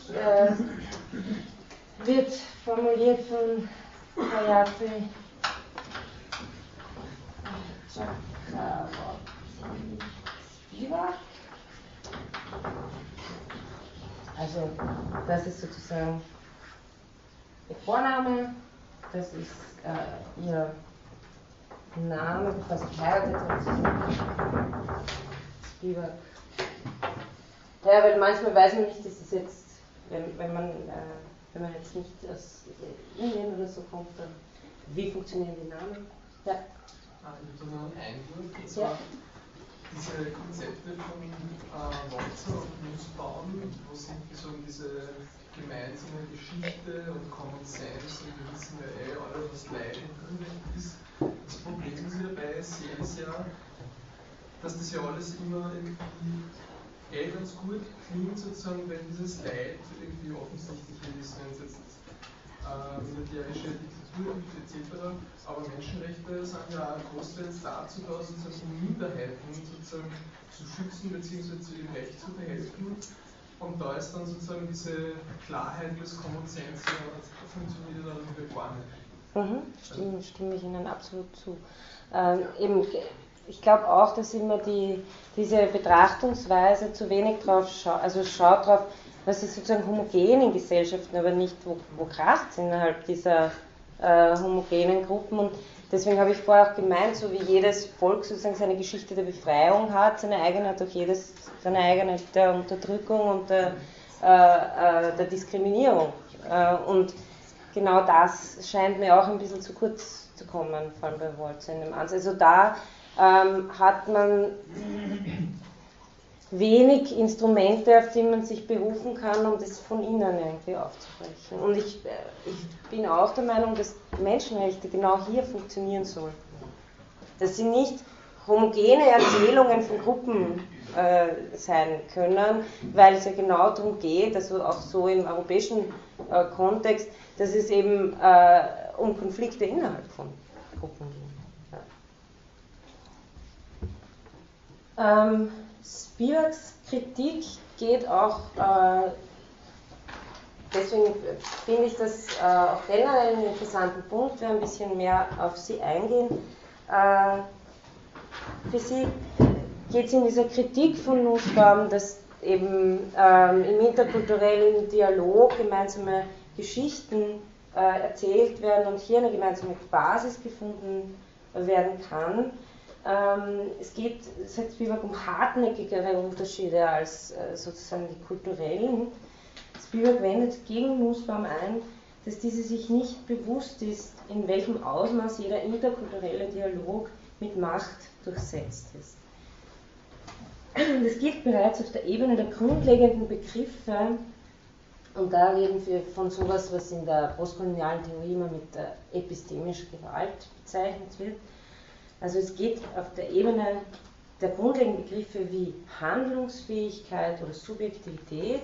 wird formuliert von Spivak. Also das ist sozusagen ihr Vorname, das ist äh, ihr Name, bevor sie geheiratet hat. Spivak. Ja, weil manchmal weiß man nicht, dass es jetzt, wenn, wenn man äh, wenn man jetzt nicht aus Indien oder so kommt, dann wie funktionieren die Namen? Ja. Einen Einwurf, und zwar diese Konzepte von äh, Walzer und Nussbaum, wo irgendwie so diese gemeinsame Geschichte und Common Sense und wir wissen ja eh alle, was Leid Unrecht ist. Das Problem, ich dabei ist ja, dass das ja alles immer irgendwie eh ganz gut klingt, sozusagen, wenn dieses Leid irgendwie offensichtlich ist, wenn es jetzt militärische Diktatur gibt, etc. Aber Menschenrechte sind ja großteils dazu da, sozusagen Minderheiten sozusagen zu schützen bzw. zu ihrem Recht zu verhelfen. Und da ist dann sozusagen diese Klarheit des Common Sense ja, funktioniert dann wieder gar nicht. Mhm, stimme, stimme ich Ihnen absolut zu. Ähm, eben ich glaube auch, dass immer die, diese Betrachtungsweise zu wenig drauf schaut, also schaut drauf, was ist sozusagen homogen in Gesellschaften, aber nicht, wo, wo kracht es innerhalb dieser äh, homogenen Gruppen. Und deswegen habe ich vorher auch gemeint, so wie jedes Volk sozusagen seine Geschichte der Befreiung hat, seine eigene hat auch jedes seine eigene der Unterdrückung und der, äh, äh, der Diskriminierung. Äh, und genau das scheint mir auch ein bisschen zu kurz zu kommen, vor allem bei Wolz in dem Ansatz. Also da ähm, hat man wenig Instrumente, auf die man sich berufen kann, um das von innen irgendwie aufzubrechen. Und ich, äh, ich bin auch der Meinung, dass Menschenrechte genau hier funktionieren sollten. Dass sie nicht homogene Erzählungen von Gruppen äh, sein können, weil es ja genau darum geht, also auch so im europäischen äh, Kontext, dass es eben äh, um Konflikte innerhalb von Gruppen geht. Ja. Ähm, Spivaks Kritik geht auch, äh, deswegen finde ich das äh, auch generell einen interessanten Punkt, wir ein bisschen mehr auf sie eingehen. Äh, für sie geht es in dieser Kritik von Nussbaum, dass eben ähm, im interkulturellen Dialog gemeinsame Geschichten äh, erzählt werden und hier eine gemeinsame Basis gefunden werden kann. Ähm, es geht, sagt Spivak, um hartnäckigere Unterschiede als äh, sozusagen die kulturellen. Spivak wendet gegen Nussbaum ein, dass diese sich nicht bewusst ist, in welchem Ausmaß jeder interkulturelle Dialog mit Macht durchsetzt ist. Das gilt bereits auf der Ebene der grundlegenden Begriffe, und da reden wir von sowas, was in der postkolonialen Theorie immer mit äh, epistemischer Gewalt bezeichnet wird. Also es geht auf der Ebene der grundlegenden Begriffe wie Handlungsfähigkeit oder Subjektivität,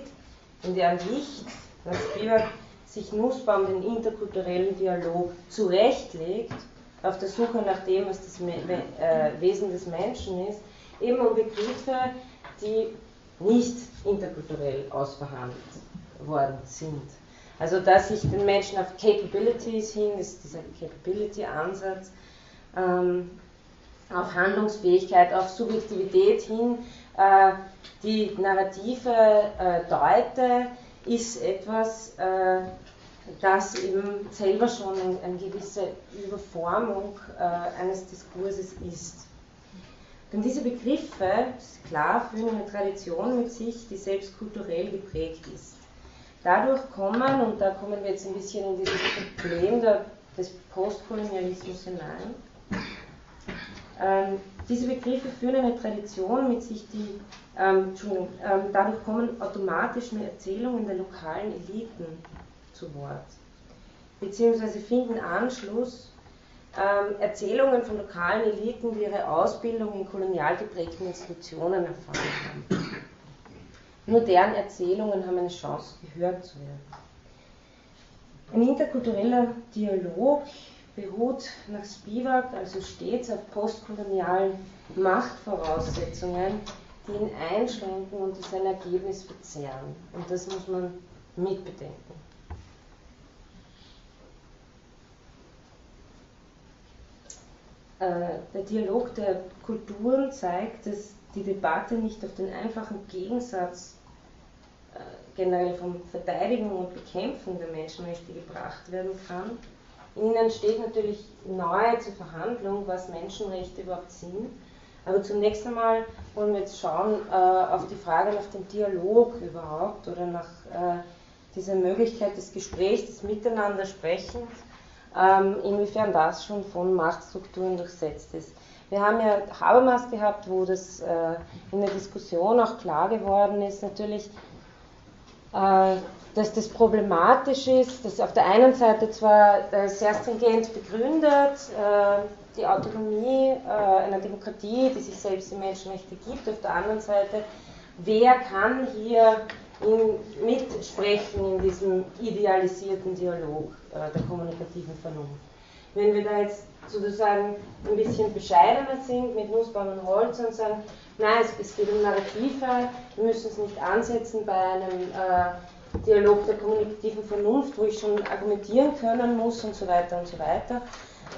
in deren Licht nach Spivak sich Nussbaum den interkulturellen Dialog zurechtlegt, auf der Suche nach dem, was das äh, Wesen des Menschen ist, eben um Begriffe, die nicht interkulturell ausverhandelt worden sind. Also dass sich den Menschen auf Capabilities hin, ist dieser Capability-Ansatz, ähm, auf Handlungsfähigkeit, auf Subjektivität hin, äh, die Narrative äh, deute, ist etwas, äh, das eben selber schon eine, eine gewisse Überformung äh, eines Diskurses ist. Denn diese Begriffe, ist klar, führen eine Tradition mit sich, die selbst kulturell geprägt ist. Dadurch kommen, und da kommen wir jetzt ein bisschen in dieses Problem der, des Postkolonialismus hinein, ähm, diese Begriffe führen eine Tradition mit sich, die ähm, ähm, dadurch kommen automatisch mehr Erzählungen der lokalen Eliten zu Wort, beziehungsweise finden Anschluss ähm, Erzählungen von lokalen Eliten, die ihre Ausbildung in kolonial geprägten Institutionen erfahren haben. Nur deren Erzählungen haben eine Chance, gehört zu werden. Ein interkultureller Dialog beruht nach Spivak also stets auf postkolonialen Machtvoraussetzungen, die ihn einschränken und sein Ergebnis verzehren. Und das muss man mitbedenken. Äh, der Dialog der Kulturen zeigt, dass die Debatte nicht auf den einfachen Gegensatz äh, generell von Verteidigung und Bekämpfung der Menschenrechte gebracht werden kann. In ihnen steht natürlich nahe zur Verhandlung, was Menschenrechte überhaupt sind. Aber zunächst einmal wollen wir jetzt schauen äh, auf die Frage nach dem Dialog überhaupt oder nach äh, dieser Möglichkeit des Gesprächs, des Miteinandersprechens ähm, inwiefern das schon von Machtstrukturen durchsetzt ist. Wir haben ja Habermas gehabt, wo das äh, in der Diskussion auch klar geworden ist, natürlich, äh, dass das problematisch ist, dass auf der einen Seite zwar sehr stringent begründet, äh, die Autonomie äh, einer Demokratie, die sich selbst die Menschenrechte gibt, auf der anderen Seite, wer kann hier in, mitsprechen in diesem idealisierten Dialog äh, der kommunikativen Vernunft. Wenn wir da jetzt sozusagen ein bisschen bescheidener sind mit Nussbaum und Holz und sagen, nein, es, es, geht um Narrative, wir müssen es nicht ansetzen bei einem äh, Dialog der kommunikativen Vernunft, wo ich schon argumentieren können muss und so weiter und so weiter,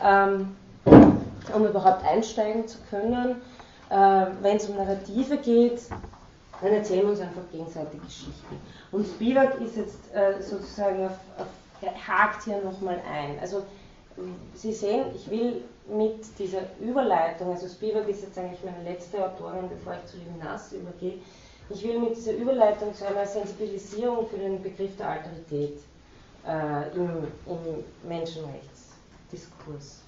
ähm, um überhaupt einsteigen zu können. Äh, Wenn es um Narrative geht, dann erzählen wir uns einfach gegenseitig Geschichten. Und Spivak ist jetzt äh, sozusagen auf, auf, hakt hier nochmal ein. Also Sie sehen, ich will mit dieser Überleitung, also Spivak ist jetzt eigentlich meine letzte Autorin, bevor ich zu Levinas übergehe, ich will mit dieser Überleitung zu einer Sensibilisierung für den Begriff der Alterität äh, im, im Menschenrechtsdiskurs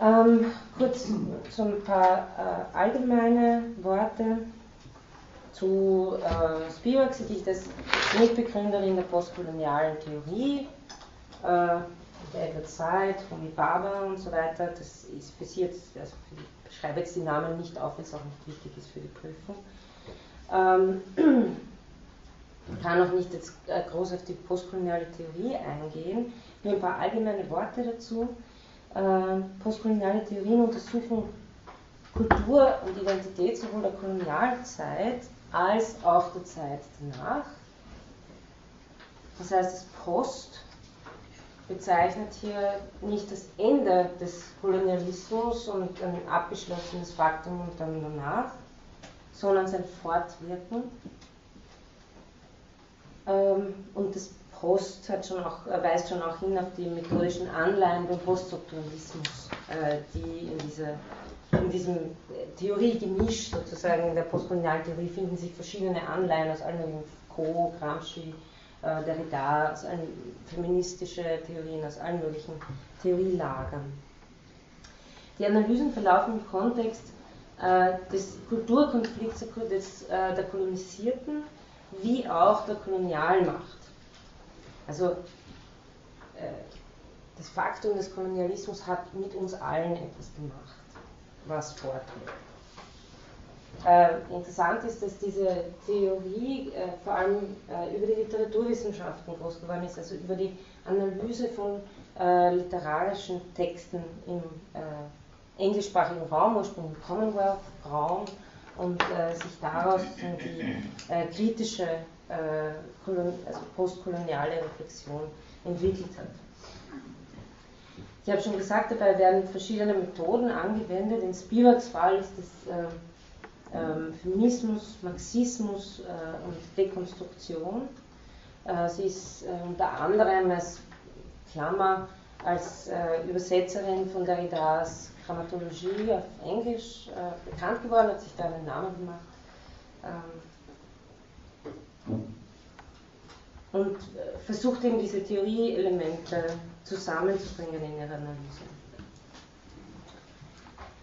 ähm, kurz so ein paar äh, allgemeine Worte zu äh, Spivak. Sie gilt als Mitbegründerin der postkolonialen Theorie. Äh, Edward Said, Homi Baba und so weiter. Das ist für Sie jetzt, also die, ich schreibe jetzt die Namen nicht auf, weil es auch nicht wichtig ist für die Prüfung. Ähm, kann auch nicht jetzt äh, groß auf die postkoloniale Theorie eingehen. Nur ein paar allgemeine Worte dazu. Äh, postkoloniale Theorien untersuchen Kultur und Identität sowohl der Kolonialzeit als auch der Zeit danach. Das heißt, das Post bezeichnet hier nicht das Ende des Kolonialismus und ein abgeschlossenes Faktum und dann danach, sondern sein Fortwirken. Ähm, und das Post hat schon auch, weist schon auch hin auf die methodischen Anleihen beim Poststrukturalismus, äh, die in, dieser, in diesem Theoriegemisch sozusagen in der postkolonialen Theorie finden sich verschiedene Anleihen aus allen möglichen Co, Gramsci, äh, Derrida, aus allen feministische Theorien, aus allen möglichen Theorielagern. Die Analysen verlaufen im Kontext äh, des Kulturkonflikts äh, der Kolonisierten wie auch der Kolonialmacht. Also äh, das Faktum des Kolonialismus hat mit uns allen etwas gemacht, was fortwirkt. Äh, interessant ist, dass diese Theorie äh, vor allem äh, über die Literaturwissenschaften groß geworden ist, also über die Analyse von äh, literarischen Texten im äh, englischsprachigen Raum, ursprünglich Commonwealth-Raum, und äh, sich daraus die kritische also postkoloniale Reflexion entwickelt hat. Ich habe schon gesagt, dabei werden verschiedene Methoden angewendet. In Spivaks Fall ist das Feminismus, Marxismus äh, und Dekonstruktion. Äh, sie ist äh, unter anderem als Klammer als äh, Übersetzerin von Derridas Grammatologie auf Englisch äh, bekannt geworden, hat sich da einen Namen gemacht. Ähm, und versucht eben diese Theorieelemente zusammenzubringen in ihrer Analyse.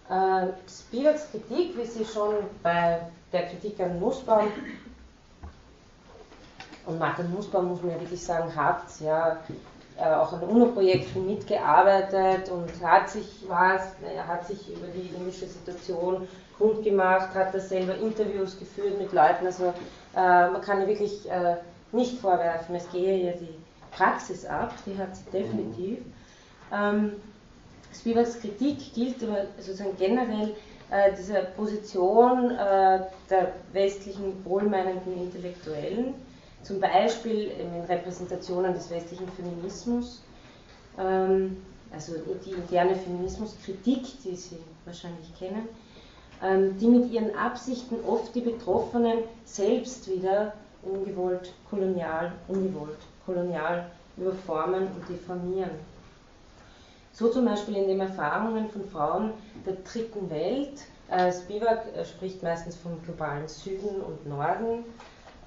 Äh, Spivaks Kritik, wie sie schon bei der Kritik an Nussbaum und Martin Nussbaum, muss man ja wirklich sagen, hat ja äh, auch an UNO-Projekten mitgearbeitet und hat sich, was, hat sich über die indische Situation kundgemacht, hat da selber Interviews geführt mit Leuten. Also äh, man kann ja wirklich äh, nicht vorwerfen, es gehe ja die Praxis ab, die hat sie definitiv. Ähm, Spivaks Kritik gilt aber sozusagen generell äh, dieser Position äh, der westlichen wohlmeinenden Intellektuellen, zum Beispiel in Repräsentationen des westlichen Feminismus, ähm, also die interne Feminismuskritik, die Sie wahrscheinlich kennen, ähm, die mit ihren Absichten oft die Betroffenen selbst wieder ungewollt kolonial, ungewollt kolonial überformen und deformieren. So zum Beispiel in den Erfahrungen von Frauen der dritten Welt. Äh, Spivak äh, spricht meistens vom globalen Süden und Norden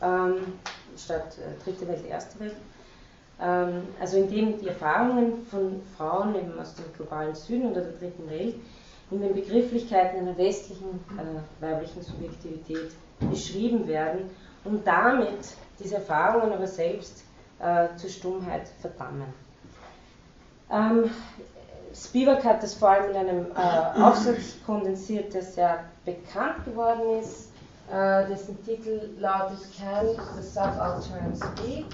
ähm, statt äh, dritte Welt, erste Welt. Ähm, also indem die Erfahrungen von Frauen eben aus dem globalen Süden oder der dritten Welt in den Begrifflichkeiten einer westlichen äh, weiblichen Subjektivität beschrieben werden und damit diese Erfahrungen aber selbst äh, zur Stummheit verdammen. Ähm, Spivak hat das vor allem in einem äh, Aufsatz kondensiert, der sehr bekannt geworden ist, äh, dessen Titel lautet Can the Subaltern Speak?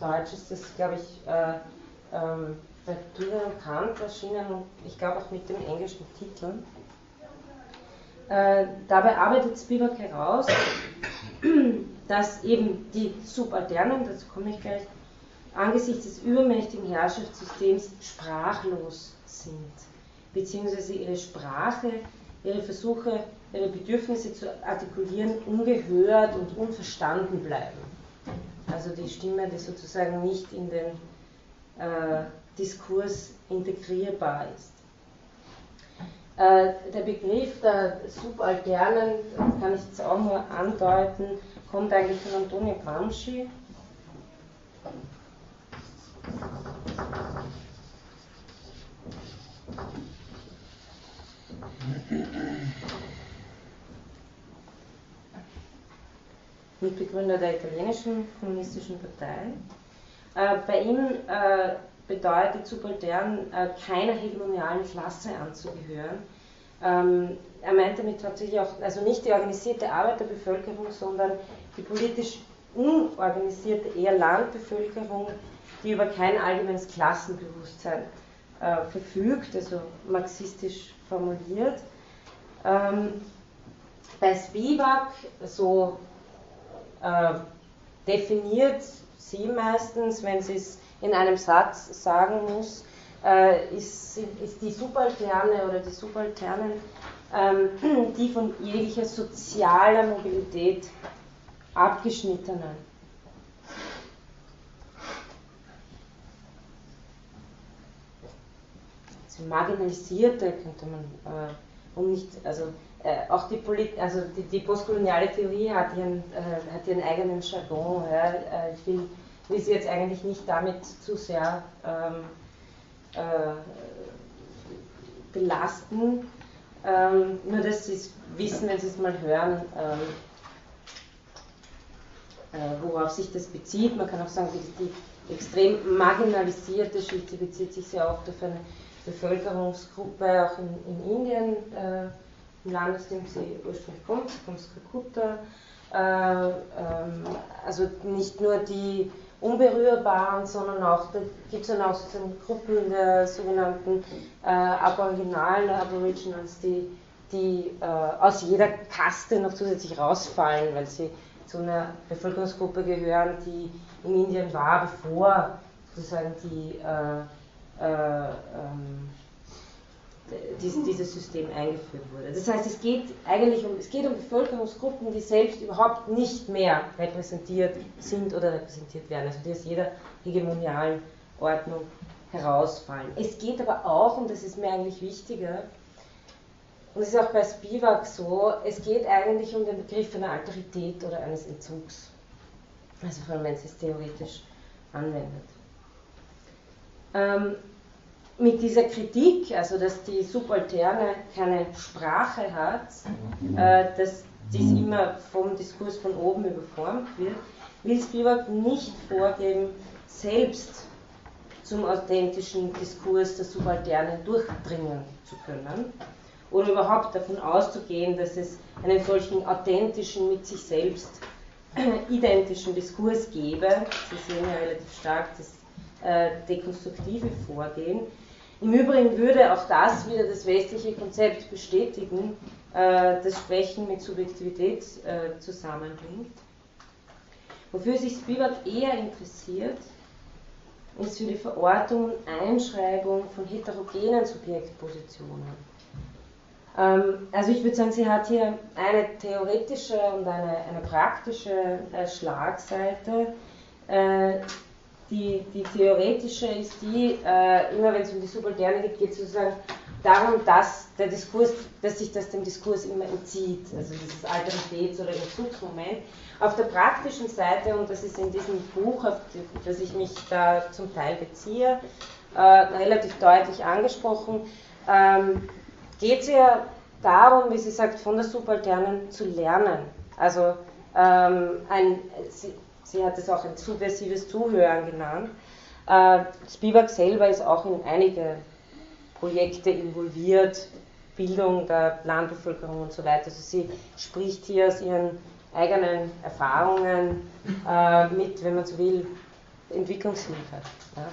Deutsch ist das, glaube ich, äh, ähm, bei und Kant erschienen und ich glaube auch mit dem englischen Titel. Äh, dabei arbeitet Spivak heraus, dass eben die Subalternen, dazu komme ich gleich, angesichts des übermächtigen Herrschaftssystems sprachlos sind, beziehungsweise ihre Sprache, ihre Versuche, ihre Bedürfnisse zu artikulieren, ungehört und unverstanden bleiben. Also die Stimme, die sozusagen nicht in den äh, Diskurs integrierbar ist. Äh, der Begriff der Subalternen, kann ich jetzt auch nur andeuten, kommt eigentlich von Antonio Gramsci. Mitbegründer der italienischen kommunistischen Partei. Äh, bei ihm äh, bedeutet Subaltern äh, keiner hegemonialen Klasse anzugehören. Ähm, er meint damit tatsächlich auch, also nicht die organisierte Arbeiterbevölkerung, sondern die politisch unorganisierte, eher Landbevölkerung, die über kein allgemeines Klassenbewusstsein äh, verfügt, also marxistisch formuliert. Ähm, bei Spivak, so äh, definiert sie meistens, wenn sie es in einem Satz sagen muss, äh, ist, ist, die Subalterne oder die Subalternen, ähm, die von jeglicher sozialer Mobilität abgeschnittenen. Marginalisierte könnte man, äh, um nicht, also äh, auch die, Polit also die, die, postkoloniale Theorie hat ihren, äh, hat ihren eigenen Jargon. Ja. Äh, ich will, will sie jetzt eigentlich nicht damit zu sehr ähm, äh, belasten, ähm, nur dass sie es wissen, wenn sie es mal hören, ähm, äh, worauf sich das bezieht. Man kann auch sagen, die, die extrem marginalisierte Schicht, die bezieht sich sehr oft auf eine Bevölkerungsgruppe, auch in, in Indien, äh, im Land, aus dem sie ursprünglich kommt, vom Skakuta. Äh, ähm, also nicht nur die Unberührbaren, sondern auch, da gibt es dann auch sozusagen Gruppen der sogenannten äh, aboriginalen Aboriginals, die, die äh, aus jeder Kaste noch zusätzlich rausfallen, weil sie zu einer Bevölkerungsgruppe gehören, die in Indien war, bevor sozusagen die, äh, äh, ähm, dies, dieses System eingeführt wurde. Das heißt, es geht eigentlich um, es geht um Bevölkerungsgruppen, die selbst überhaupt nicht mehr repräsentiert sind oder repräsentiert werden, also die aus jeder hegemonialen Ordnung herausfallen. Es geht aber auch, und das ist mir eigentlich wichtiger, und es ist auch bei Spivak so, es geht eigentlich um den Begriff einer Alterität oder eines Entzugs. Also wenn es es theoretisch anwendet. Ähm, mit dieser Kritik, also dass die Subalterne keine Sprache hat, äh, dass dies immer vom Diskurs von oben überformt wird, will Spivak nicht vorgeben, selbst zum authentischen Diskurs der Subalternen durchdringen zu können oder überhaupt davon auszugehen, dass es einen solchen authentischen, mit sich selbst identischen Diskurs gäbe. Sie sehen ja relativ stark das äh, dekonstruktive Vorgehen. Im Übrigen würde auch das wieder das westliche Konzept bestätigen, äh, das Sprechen mit Subjektivität äh, zusammenbringt. Wofür sich Spivak eher interessiert, ist für die Verortung und Einschreibung von heterogenen Subjektpositionen. Ähm, also ich würde sagen, sie hat hier eine theoretische und eine, eine praktische äh, Schlagseite. Die, die theoretische ist die, äh, immer wenn es um die Subalterne geht, geht es sozusagen darum, dass der Diskurs, dass sich das dem Diskurs immer entzieht, also dieses Alternativitäts- oder Entzugsmoment. Auf der praktischen Seite, und das ist in diesem Buch, auf das ich mich da zum Teil beziehe, äh, relativ deutlich angesprochen, ähm, geht es ja darum, wie sie sagt, von der Subalternen zu lernen. Also ähm, ein, sie, sie, hat es auch ein subversives Zuhören genannt. Äh, Spivak selber ist auch in einige Projekte involviert, Bildung der Landbevölkerung und so weiter. Also sie spricht hier aus ihren eigenen Erfahrungen äh, mit, wenn man so will, Entwicklungshilfe. Ja.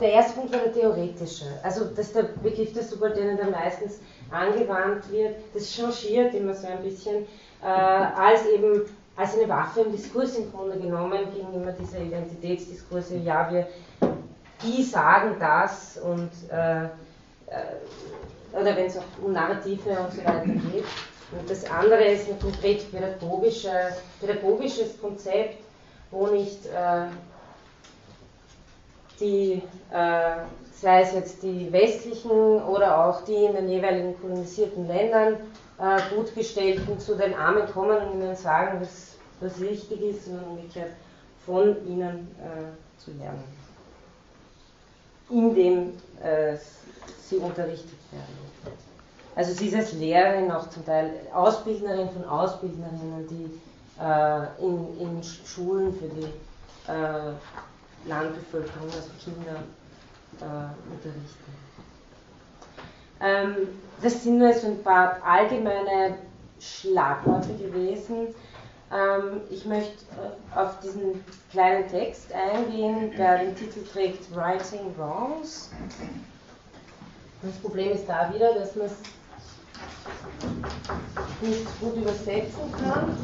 Der erste Punkt war der theoretische, also dass der Begriff des Subalternen dann meistens angewandt wird, das changiert immer so ein bisschen, äh, als eben als eine Waffe im Diskurs im Grunde genommen gegen immer diese Identitätsdiskurse, ja, wir, die sagen das und äh, äh, oder wenn es auch um Narrative und so weiter geht. Und das andere ist ein konkret pädagogische, pädagogisches Konzept, wo nicht äh, die, äh, sei es jetzt die westlichen oder auch die in den jeweiligen kolonisierten Ländern äh, gut gestellten zu den Armen kommen und ihnen sagen, was, was richtig ist, sondern umgekehrt von ihnen äh, zu lernen. In dem äh, sie unterrichtet werden. Also sie ist als Lehrerin auch zum Teil Ausbildnerin von Ausbildnerinnen, die äh, in, in Schulen für die äh, Landbevölkerung, also Kinder, äh, unterrichten. Ähm, das sind nur so ein paar allgemeine Schlagworte gewesen. Ähm, ich möchte äh, auf diesen kleinen Text eingehen, der den Titel trägt Writing Wrongs. Das Problem ist da wieder, dass man es nicht gut übersetzen kann.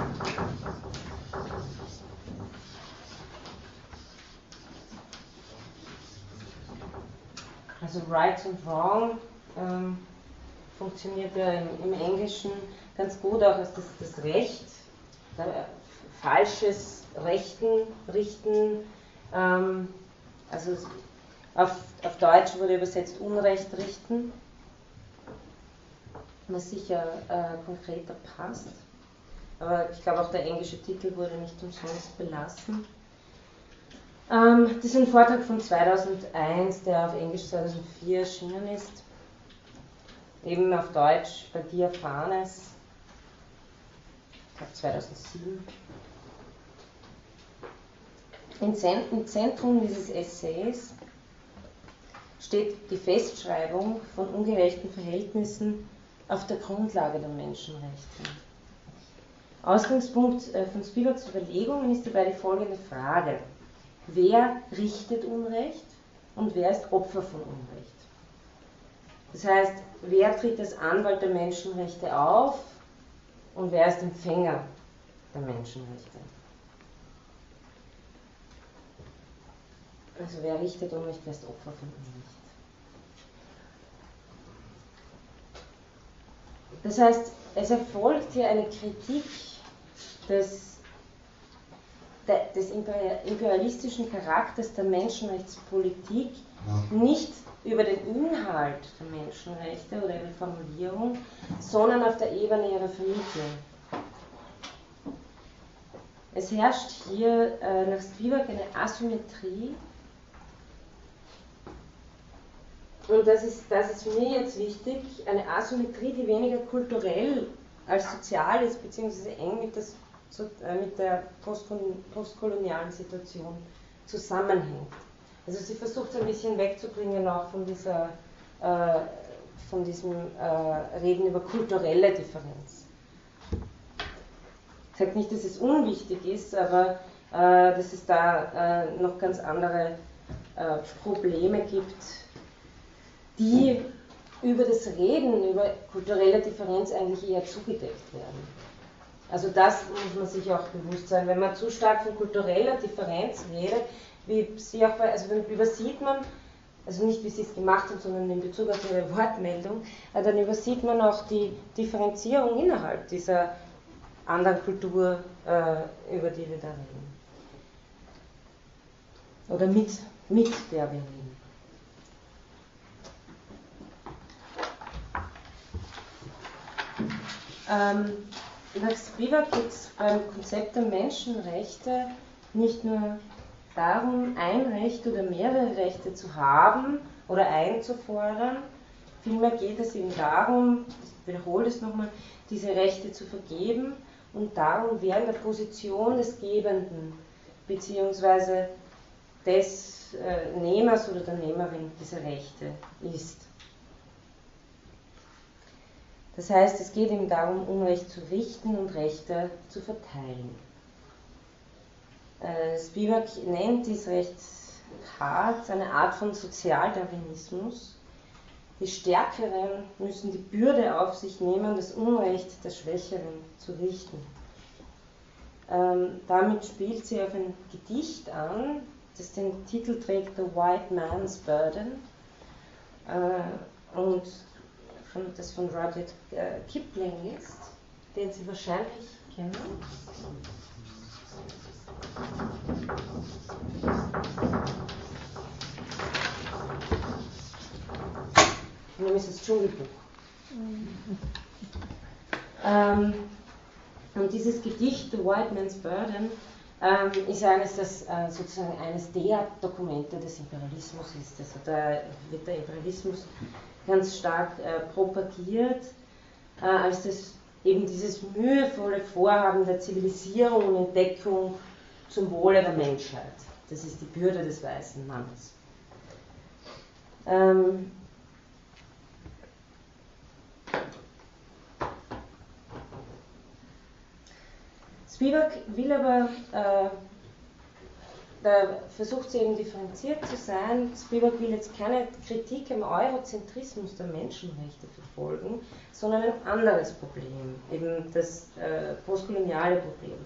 Also right und wrong ähm, funktioniert ja im, im, Englischen ganz gut auch als das, das Recht, äh, falsches Rechten, Richten. Ähm, also auf, auf Deutsch wurde übersetzt Unrecht richten, was sicher äh, konkreter passt. Aber ich glaube auch der englische Titel wurde nicht umsonst belassen. Ähm, das ist ein Vortrag von 2001, der auf Englisch 2004 erschienen ist. Eben auf Deutsch bei Diaphanes, ich glaube 2007. Im Zentrum dieses Essays steht die Festschreibung von ungerechten Verhältnissen auf der Grundlage der Menschenrechte. Ausgangspunkt äh, von Spivaks Überlegungen ist dabei die folgende Frage. Wer richtet Unrecht und wer ist Opfer von Unrecht? Das heißt, wer tritt als Anwalt der Menschenrechte auf und wer ist Empfänger der Menschenrechte? Also wer richtet Unrecht, wer ist Opfer von Unrecht? Das heißt, es erfolgt hier eine Kritik des, des imperialistischen Charakters der Menschenrechtspolitik, nicht über den Inhalt der Menschenrechte oder ihre Formulierung, sondern auf der Ebene ihrer Vermittlung. Es herrscht hier äh, nach Spivak eine Asymmetrie und das ist, das ist für mich jetzt wichtig, eine Asymmetrie, die weniger kulturell als sozial ist, beziehungsweise eng mit, das, äh, mit der postkolonialen Situation zusammenhängt. Also sie versucht ein bisschen wegzubringen auch von dieser äh, von diesem äh, Reden über kulturelle Differenz. Ich sage nicht, dass es unwichtig ist, aber äh, dass es da äh, noch ganz andere äh, Probleme gibt, die über das Reden über kulturelle Differenz eigentlich eher zugedeckt werden. Also das muss man sich auch bewusst sein. Wenn man zu stark von kultureller Differenz redet, wie sie auch, also dann übersieht man, also nicht wie sie es gemacht haben, sondern in Bezug auf ihre Wortmeldung, äh, dann übersieht man auch die Differenzierung innerhalb dieser anderen Kultur, äh, über die wir da reden. Oder mit, mit der wir reden. Ähm, nach Spivak geht es beim Konzept der Menschenrechte nicht nur darum, ein Recht oder mehrere Rechte zu haben oder einzufordern, vielmehr geht es ihm darum, ich wiederhole das nochmal, diese Rechte zu vergeben und darum, wer in der Position des Gebenden bzw. des äh, Nehmers oder der Nehmerin dieser Rechte ist. Das heißt, es geht ihm darum, Unrecht zu richten und Rechte zu verteilen. Äh, Spivak nennt dies recht hart eine Art von Sozialdarwinismus. Die Stärkeren müssen die Bürde auf sich nehmen, das Unrecht der Schwächeren zu richten. Ähm, damit spielt sie auf ein Gedicht an, das den Titel trägt The White Man's Burden. Äh, und von, das von Rudyard äh, Kipling ist, den Sie wahrscheinlich kennen. Nämlich das Dschungelbuch. Ähm, und dieses Gedicht, The White Man's Burden, ähm, ist eines, das äh, sozusagen eines der Dokumente des Imperialismus ist. Also da wird der Imperialismus ganz stark äh, propagiert, äh, als das eben dieses mühevolle Vorhaben der Zivilisierung und Entdeckung zum Wohle der Menschheit. Das ist die Bürde des weißen Mannes. Ähm, Spivak will aber, äh, da versucht sie eben differenziert zu sein, Spivak will jetzt keine Kritik am Eurozentrismus der Menschenrechte verfolgen, sondern ein anderes Problem, eben das äh, postkoloniale Problem.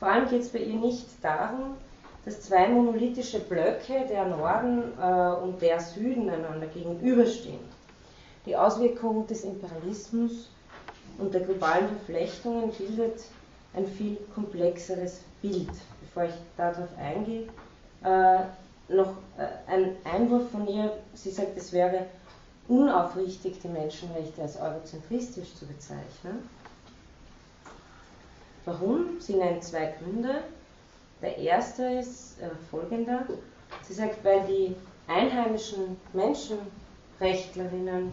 Vor allem geht es bei ihr nicht darum, dass zwei monolithische Blöcke, der Norden äh, und der Süden, einander gegenüberstehen. Die Auswirkung des Imperialismus und der globalen Verflechtungen bildet ein viel komplexeres Bild. Bevor ich darauf eingehe, äh, noch äh, ein Einwurf von ihr. Sie sagt, es wäre unaufrichtig, die Menschenrechte als eurozentristisch zu bezeichnen. Warum? Sie nennt zwei Gründe. Der erste ist äh, folgender. Sie sagt, weil die einheimischen Menschenrechtlerinnen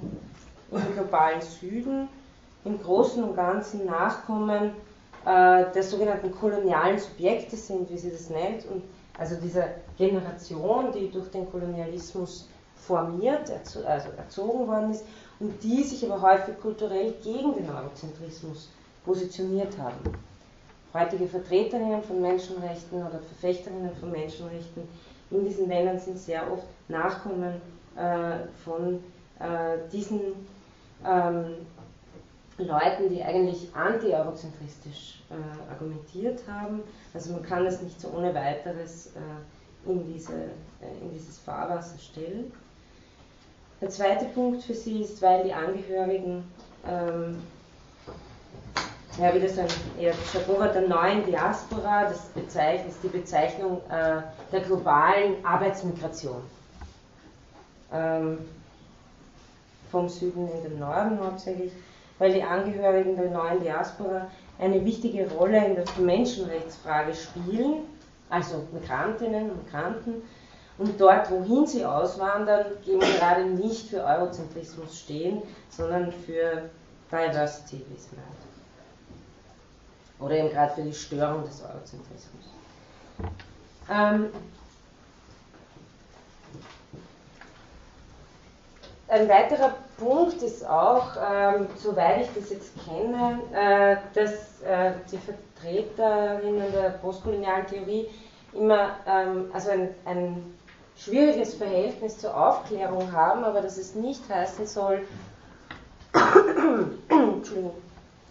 im globalen Süden im Großen und Ganzen Nachkommen äh, der sogenannten kolonialen Subjekte sind, wie sie das nennt, und also dieser Generation, die durch den Kolonialismus formiert, erzo also erzogen worden ist, und die sich aber häufig kulturell gegen den Eurozentrismus positioniert haben. Heutige Vertreterinnen von Menschenrechten oder Verfechterinnen von Menschenrechten in diesen Ländern sind sehr oft Nachkommen äh, von äh, diesen ähm, Leuten, die eigentlich anti-eurozentristisch äh, argumentiert haben. Also man kann es nicht so ohne weiteres äh, in, diese, äh, in dieses Fahrwasser stellen. Der zweite Punkt für sie ist, weil die Angehörigen ähm, ja, wieder so ein eher Jargon der neuen Diaspora, das ist die Bezeichnung äh, der globalen Arbeitsmigration. Ähm, vom Süden in den Norden hauptsächlich weil die Angehörigen der neuen Diaspora eine wichtige Rolle in der Menschenrechtsfrage spielen, also Migrantinnen und Migranten, und dort, wohin sie auswandern, eben gerade nicht für Eurozentrismus stehen, sondern für Diversity, wie es meint. Oder eben gerade für die Störung des Eurozentrismus. Ähm, ein weiterer Punkt ist auch, ähm, soweit ich das jetzt kenne, äh, dass äh, die Vertreterinnen der postkolonialen Theorie immer ähm, also ein, ein, schwieriges Verhältnis zur Aufklärung haben, aber dass es nicht heißen soll,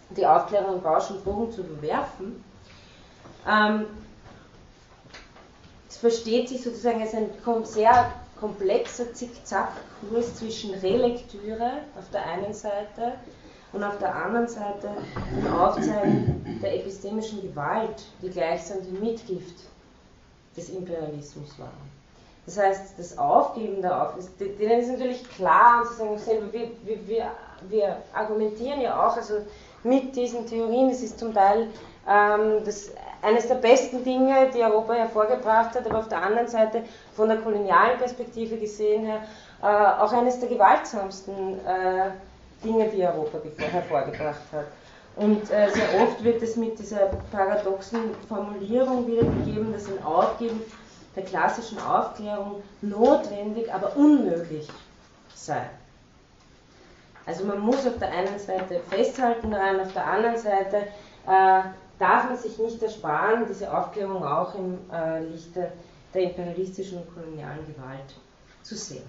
die Aufklärung in Bausch und Bogen zu bewerfen. Ähm, es versteht sich sozusagen als ein sehr komplexer Zickzackkurs zwischen Relektüre auf der einen Seite und auf der anderen Seite dem Aufzeigen der epistemischen Gewalt, die gleichsam die Mitgift des Imperialismus war. Das heißt, das Aufgeben der Aufklärung, denen ist natürlich klar, und sie wir, wir, wir argumentieren ja auch also mit diesen Theorien, es ist zum Teil ähm, das eines der besten Dinge, die Europa hervorgebracht hat, aber auf der anderen Seite von der kolonialen Perspektive gesehen her äh, auch eines der gewaltsamsten äh, Dinge, die Europa hervorgebracht hat. Und äh, sehr oft wird es mit dieser paradoxen Formulierung wiedergegeben, dass ein Aufgeben der klassischen Aufklärung notwendig, aber unmöglich sei. Also man muss auf der einen Seite festhalten daran, auf der anderen Seite äh, darf man sich nicht ersparen, diese Aufklärung auch im äh, Lichte der imperialistischen und kolonialen Gewalt zu sehen.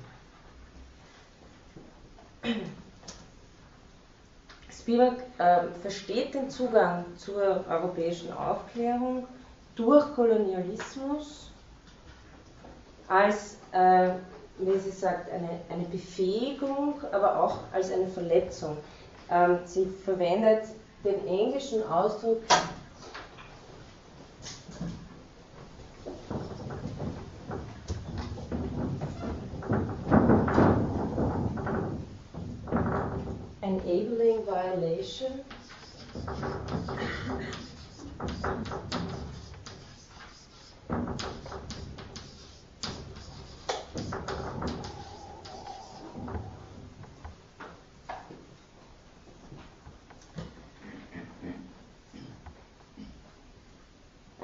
Spivak äh, versteht den Zugang zur europäischen Aufklärung durch Kolonialismus als, äh, wie sie sagt, eine, eine Befähigung, aber auch als eine Verletzung. Ähm, sie verwendet den englischen Ausdruck enabling violation.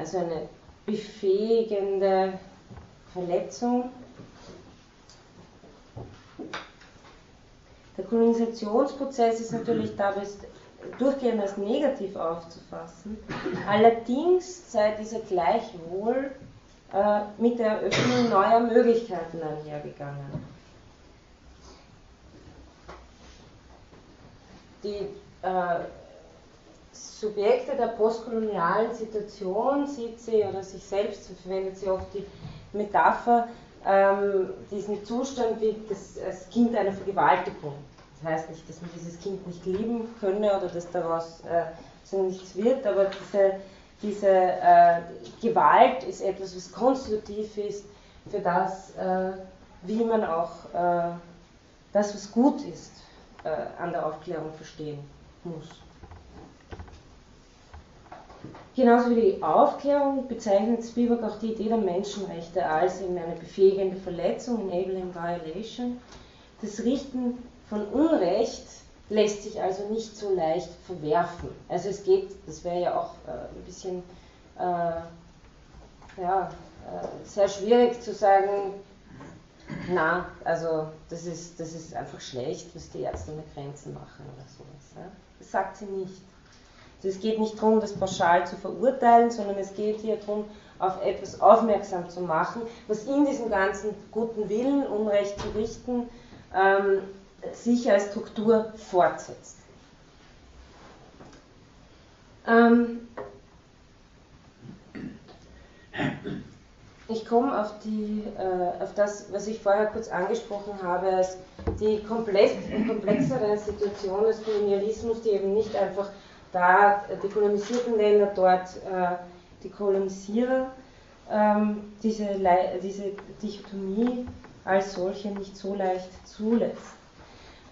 Also eine befähigende Verletzung. Der Kolonisationsprozess ist natürlich dabei durchgehend als negativ aufzufassen. Allerdings sei dieser gleichwohl äh, mit der Eröffnung neuer Möglichkeiten einhergegangen. Die äh, Subjekte der postkolonialen Situation sieht sie oder sich selbst verwendet sie oft die Metapher, ähm, diesen Zustand wie das, das Kind einer Vergewaltigung. Das heißt nicht, dass man dieses Kind nicht lieben könne oder dass daraus äh, so nichts wird, aber diese, diese äh, Gewalt ist etwas, was konstitutiv ist für das, äh, wie man auch äh, das, was gut ist, äh, an der Aufklärung verstehen muss. Genauso wie die Aufklärung bezeichnet Spivak auch die Idee der Menschenrechte als eben eine befähigende Verletzung, enabling violation. Das Richten von Unrecht lässt sich also nicht so leicht verwerfen. Also es geht, das wäre ja auch äh, ein bisschen äh, ja, äh, sehr schwierig zu sagen, na, also das ist, das ist einfach schlecht, was die Ärzte ohne Grenzen machen oder sowas. Ja? Das sagt sie nicht. Also es geht nicht darum, das pauschal zu verurteilen, sondern es geht hier darum, auf etwas aufmerksam zu machen, was in diesem ganzen guten Willen, Unrecht zu richten, ähm, sich als Struktur fortsetzt. Ähm, ich komme auf, äh, auf das, was ich vorher kurz angesprochen habe, als die komplex, komplexere Situation des Kolonialismus, die eben nicht einfach da die kolonisierten Länder, dort äh, die Kolonisierer, ähm, diese, diese Dichotomie als solche nicht so leicht zulässt.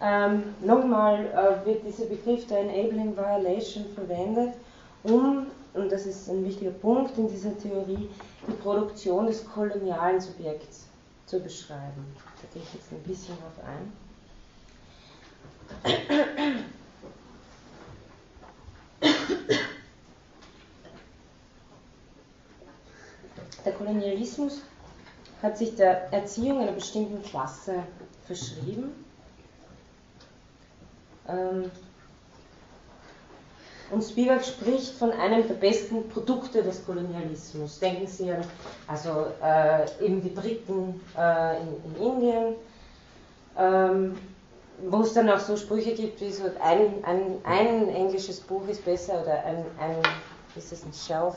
Ähm, Nochmal äh, wird dieser Begriff der Enabling Violation verwendet, um, und das ist ein wichtiger Punkt in dieser Theorie, die Produktion des kolonialen Subjekts zu beschreiben. Da gehe ich jetzt ein bisschen drauf ein. Der Kolonialismus hat sich der Erziehung einer bestimmten Klasse verschrieben. Ähm, und Spivak spricht von einem der besten Produkte des Kolonialismus. Denken Sie an also, äh, eben die Briten äh, in, in, Indien, ähm, wo es dann auch so Sprüche gibt, wie so ein, ein, ein englisches Buch ist besser oder ein, ein ist das ein Shelf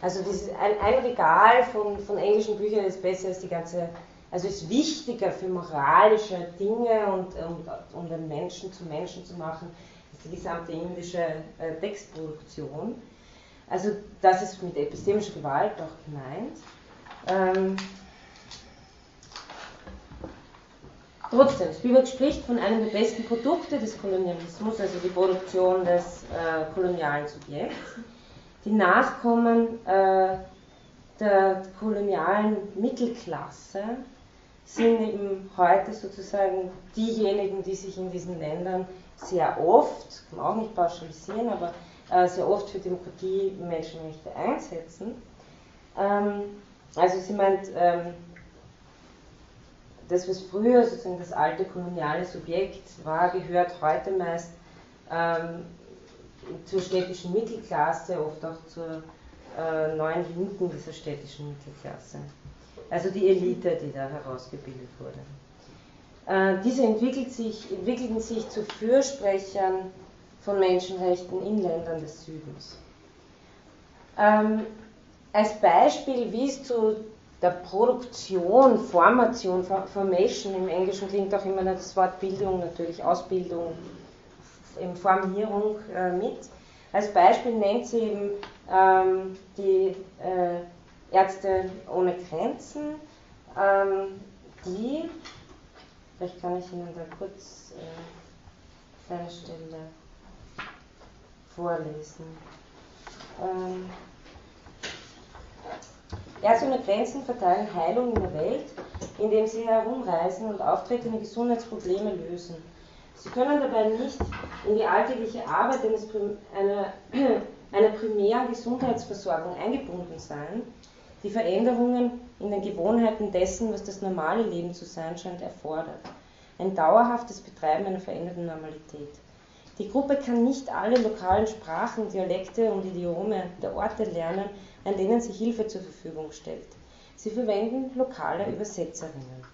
Also dieses, ein, ein Regal von, von englischen Büchern ist besser als die ganze, also ist wichtiger für moralische Dinge und, und, um den Menschen zu Menschen zu machen, als die gesamte indische äh, Textproduktion. Also das ist mit epistemischer Gewalt auch gemeint. Ähm, Trotzdem, Spivak spricht von einem der besten Produkte des Kolonialismus, also die Produktion des äh, kolonialen Subjekts. Die Nachkommen äh, der kolonialen Mittelklasse sind eben heute sozusagen diejenigen, die sich in diesen Ländern sehr oft, kann auch nicht pauschalisieren, aber äh, sehr oft für Demokratie Menschenrechte einsetzen. Ähm, also sie meint, ähm, das, was früher sozusagen das alte koloniale Subjekt war, gehört heute meist ähm, zur städtischen Mittelklasse, oft auch zur äh, neuen Linken dieser städtischen Mittelklasse. Also die Elite, die da herausgebildet wurde. Äh, diese entwickelt sich, entwickelten sich zu Fürsprechern von Menschenrechten in Ländern des Südens. Ähm, als Beispiel, wie es zu der Produktion, Formation, Formation im Englischen klingt auch immer das Wort Bildung, natürlich Ausbildung, Formierung äh, mit. Als Beispiel nennt sie eben ähm, die äh, Ärzte ohne Grenzen, ähm, die, vielleicht kann ich Ihnen da kurz äh, eine Stelle vorlesen. Ähm, Ärzte ohne Grenzen verteilen Heilung in der Welt, indem sie herumreisen und auftretende Gesundheitsprobleme lösen. Sie können dabei nicht in die alltägliche Arbeit eines, einer einer primären Gesundheitsversorgung eingebunden sein, die Veränderungen in den Gewohnheiten dessen, was das normale Leben zu sein scheint, erfordert. Ein dauerhaftes Betreiben einer veränderten Normalität. Die Gruppe kann nicht alle lokalen Sprachen, Dialekte und Idiome der Orte lernen, an denen sie Hilfe zur Verfügung stellt. Sie verwenden lokale Übersetzerinnen.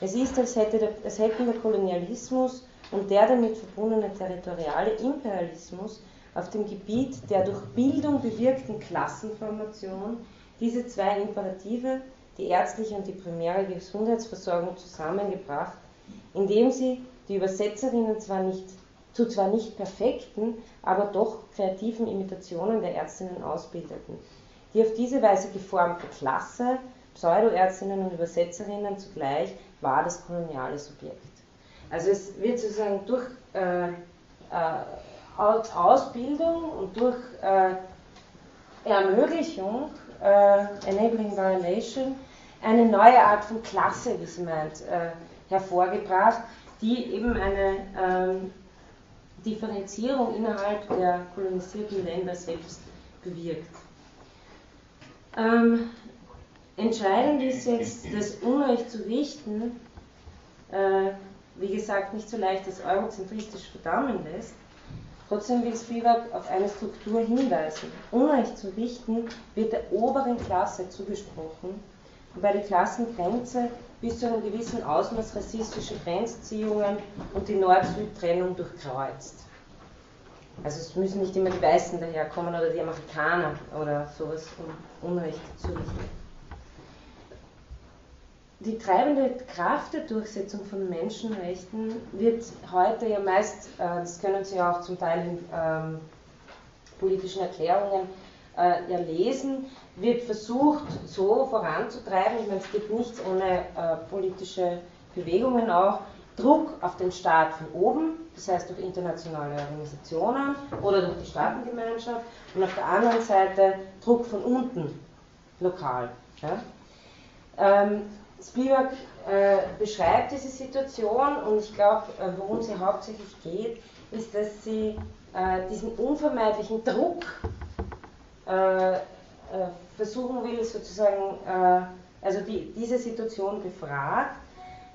Es ist, als, hätte der, als hätten der Kolonialismus und der damit verbundene territoriale Imperialismus auf dem Gebiet der durch Bildung bewirkten Klassenformation diese zwei Imperative, die ärztliche und die primäre Gesundheitsversorgung, zusammengebracht, indem sie die Übersetzerinnen zwar nicht, zu zwar nicht perfekten, aber doch kreativen Imitationen der Ärztinnen ausbildeten. Die auf diese Weise geformte Klasse, Pseudoärztinnen und Übersetzerinnen zugleich, war das koloniale Subjekt. Also es wird sozusagen durch äh, äh, Ausbildung und durch äh, Ermöglichung, äh, Enabling Violation, eine neue Art von Klasse, wie sie meint, äh, hervorgebracht, die eben eine ähm, Differenzierung innerhalb der kolonisierten Länder selbst bewirkt. Ähm, entscheidend ist jetzt, das Unrecht zu richten, äh, wie gesagt, nicht so leicht das eurozentristisch verdammen lässt. Trotzdem will Spivak auf eine Struktur hinweisen. Unrecht zu richten wird der oberen Klasse zugesprochen, wobei die Klassengrenze bis zu einem gewissen Ausmaß rassistische Grenzziehungen und die Nord-Süd-Trennung durchkreuzt. Also es müssen nicht immer die Weißen daherkommen oder die Amerikaner oder sowas, um Unrecht zu richten. Die treibende Kraft der Durchsetzung von Menschenrechten wird heute ja meist, äh, das können Sie auch zum Teil in ähm, politischen Erklärungen äh, ja lesen, wird versucht so voranzutreiben, ich meine, es gibt nichts ohne äh, politische Bewegungen auch, Druck auf den Staat von oben, das heißt durch internationale Organisationen oder durch die Staatengemeinschaft und auf der anderen Seite Druck von unten, lokal. Ja. Ähm, Spielberg äh, beschreibt diese Situation und ich glaube, äh, worum sie hauptsächlich geht, ist, dass sie äh, diesen unvermeidlichen Druck äh, versuchen will, sozusagen, äh, also die, diese Situation befragt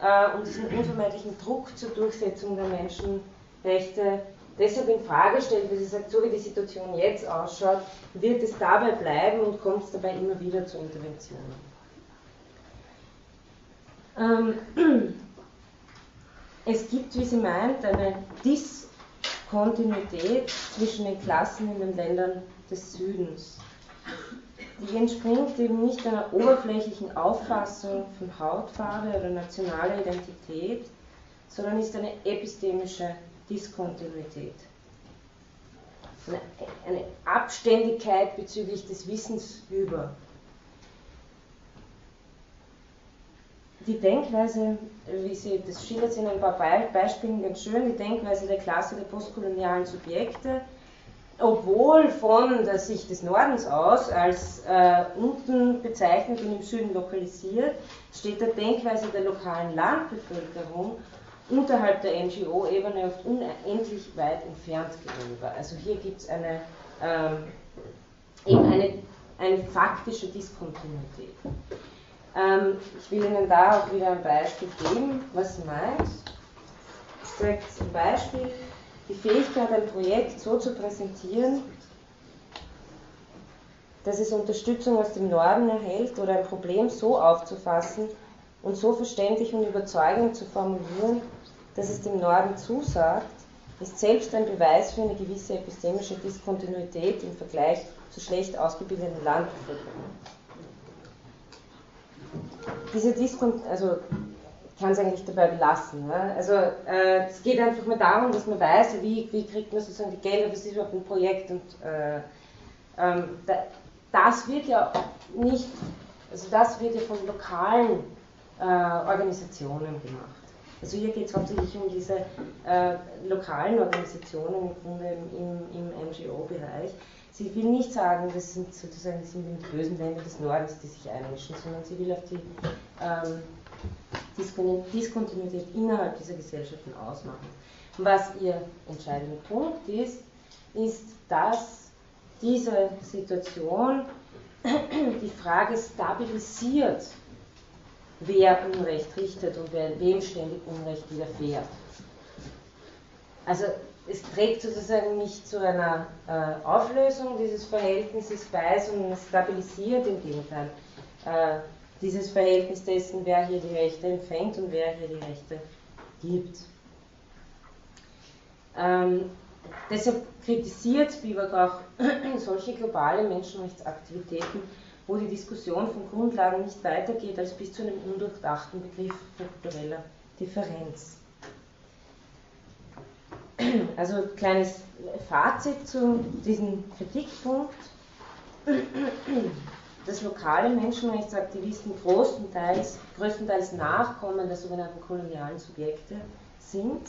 äh, und diesen unvermeidlichen Druck zur Durchsetzung der Menschenrechte deshalb in Frage stellt, weil sie sagt, so wie die Situation jetzt ausschaut, wird es dabei bleiben und kommt es dabei immer wieder zu Interventionen. Ähm, es gibt, wie sie meint, eine Diskontinuität zwischen den Klassen in den Ländern des Südens. Die entspringt eben nicht einer oberflächlichen Auffassung von Hautfarbe oder nationaler Identität, sondern ist eine epistemische Diskontinuität. Eine, Abständigkeit bezüglich des Wissens über. Die Denkweise, wie sie, das schildert sie in ein paar Beispielen ganz schön, die Denkweise der Klasse der postkolonialen Subjekte, obwohl von der Sicht des Nordens aus als äh, unten bezeichnet und im Süden lokalisiert, steht der Denkweise der lokalen Landbevölkerung unterhalb der NGO-Ebene oft unendlich weit entfernt gegenüber. Also hier gibt es eine, ähm, eben eine, eine faktische Diskontinuität. Ähm, ich will Ihnen da auch wieder ein Beispiel geben, was meint. Ich sage zum Beispiel, die Fähigkeit, ein Projekt so zu präsentieren, dass es Unterstützung aus dem Norden erhält oder ein Problem so aufzufassen und so verständlich und überzeugend zu formulieren, dass es dem Norden zusagt, ist selbst ein Beweis für eine gewisse epistemische Diskontinuität im Vergleich zu schlecht ausgebildeten Landbevölkerung. Diese Diskontinuität, also kann es eigentlich dabei belassen. Ne? Also äh, es geht einfach nur darum, dass man weiß, wie, wie kriegt man sozusagen die Gelder, was ist überhaupt ein Projekt und äh, ähm, da, das wird ja nicht, also das wird ja von lokalen äh, Organisationen gemacht. Also hier geht es hauptsächlich um diese äh, lokalen Organisationen im im, im, NGO-Bereich. Sie will nicht sagen, das sind sozusagen die bösen Länder des Nordens, die sich einmischen, sondern sie will auf die ähm, Diskontinuität innerhalb dieser Gesellschaften ausmachen. Was ihr entscheidender Punkt ist, ist, dass diese Situation die Frage stabilisiert, wer Unrecht richtet und wer, wem ständig Unrecht widerfährt. Also es trägt sozusagen nicht zu einer äh, Auflösung dieses Verhältnisses bei, sondern es stabilisiert im Gegenteil äh, dieses Verhältnis dessen, wer hier die Rechte empfängt und wer hier die Rechte gibt. Ähm, deshalb kritisiert Spivak auch solche globale Menschenrechtsaktivitäten, wo die Diskussion von Grundlagen nicht weitergeht als bis zu einem undurchdachten Begriff von kultureller Differenz. Also kleines Fazit zu diesem Kritikpunkt. Dass lokale Menschenrechtsaktivisten größtenteils, größtenteils Nachkommen der sogenannten kolonialen Subjekte sind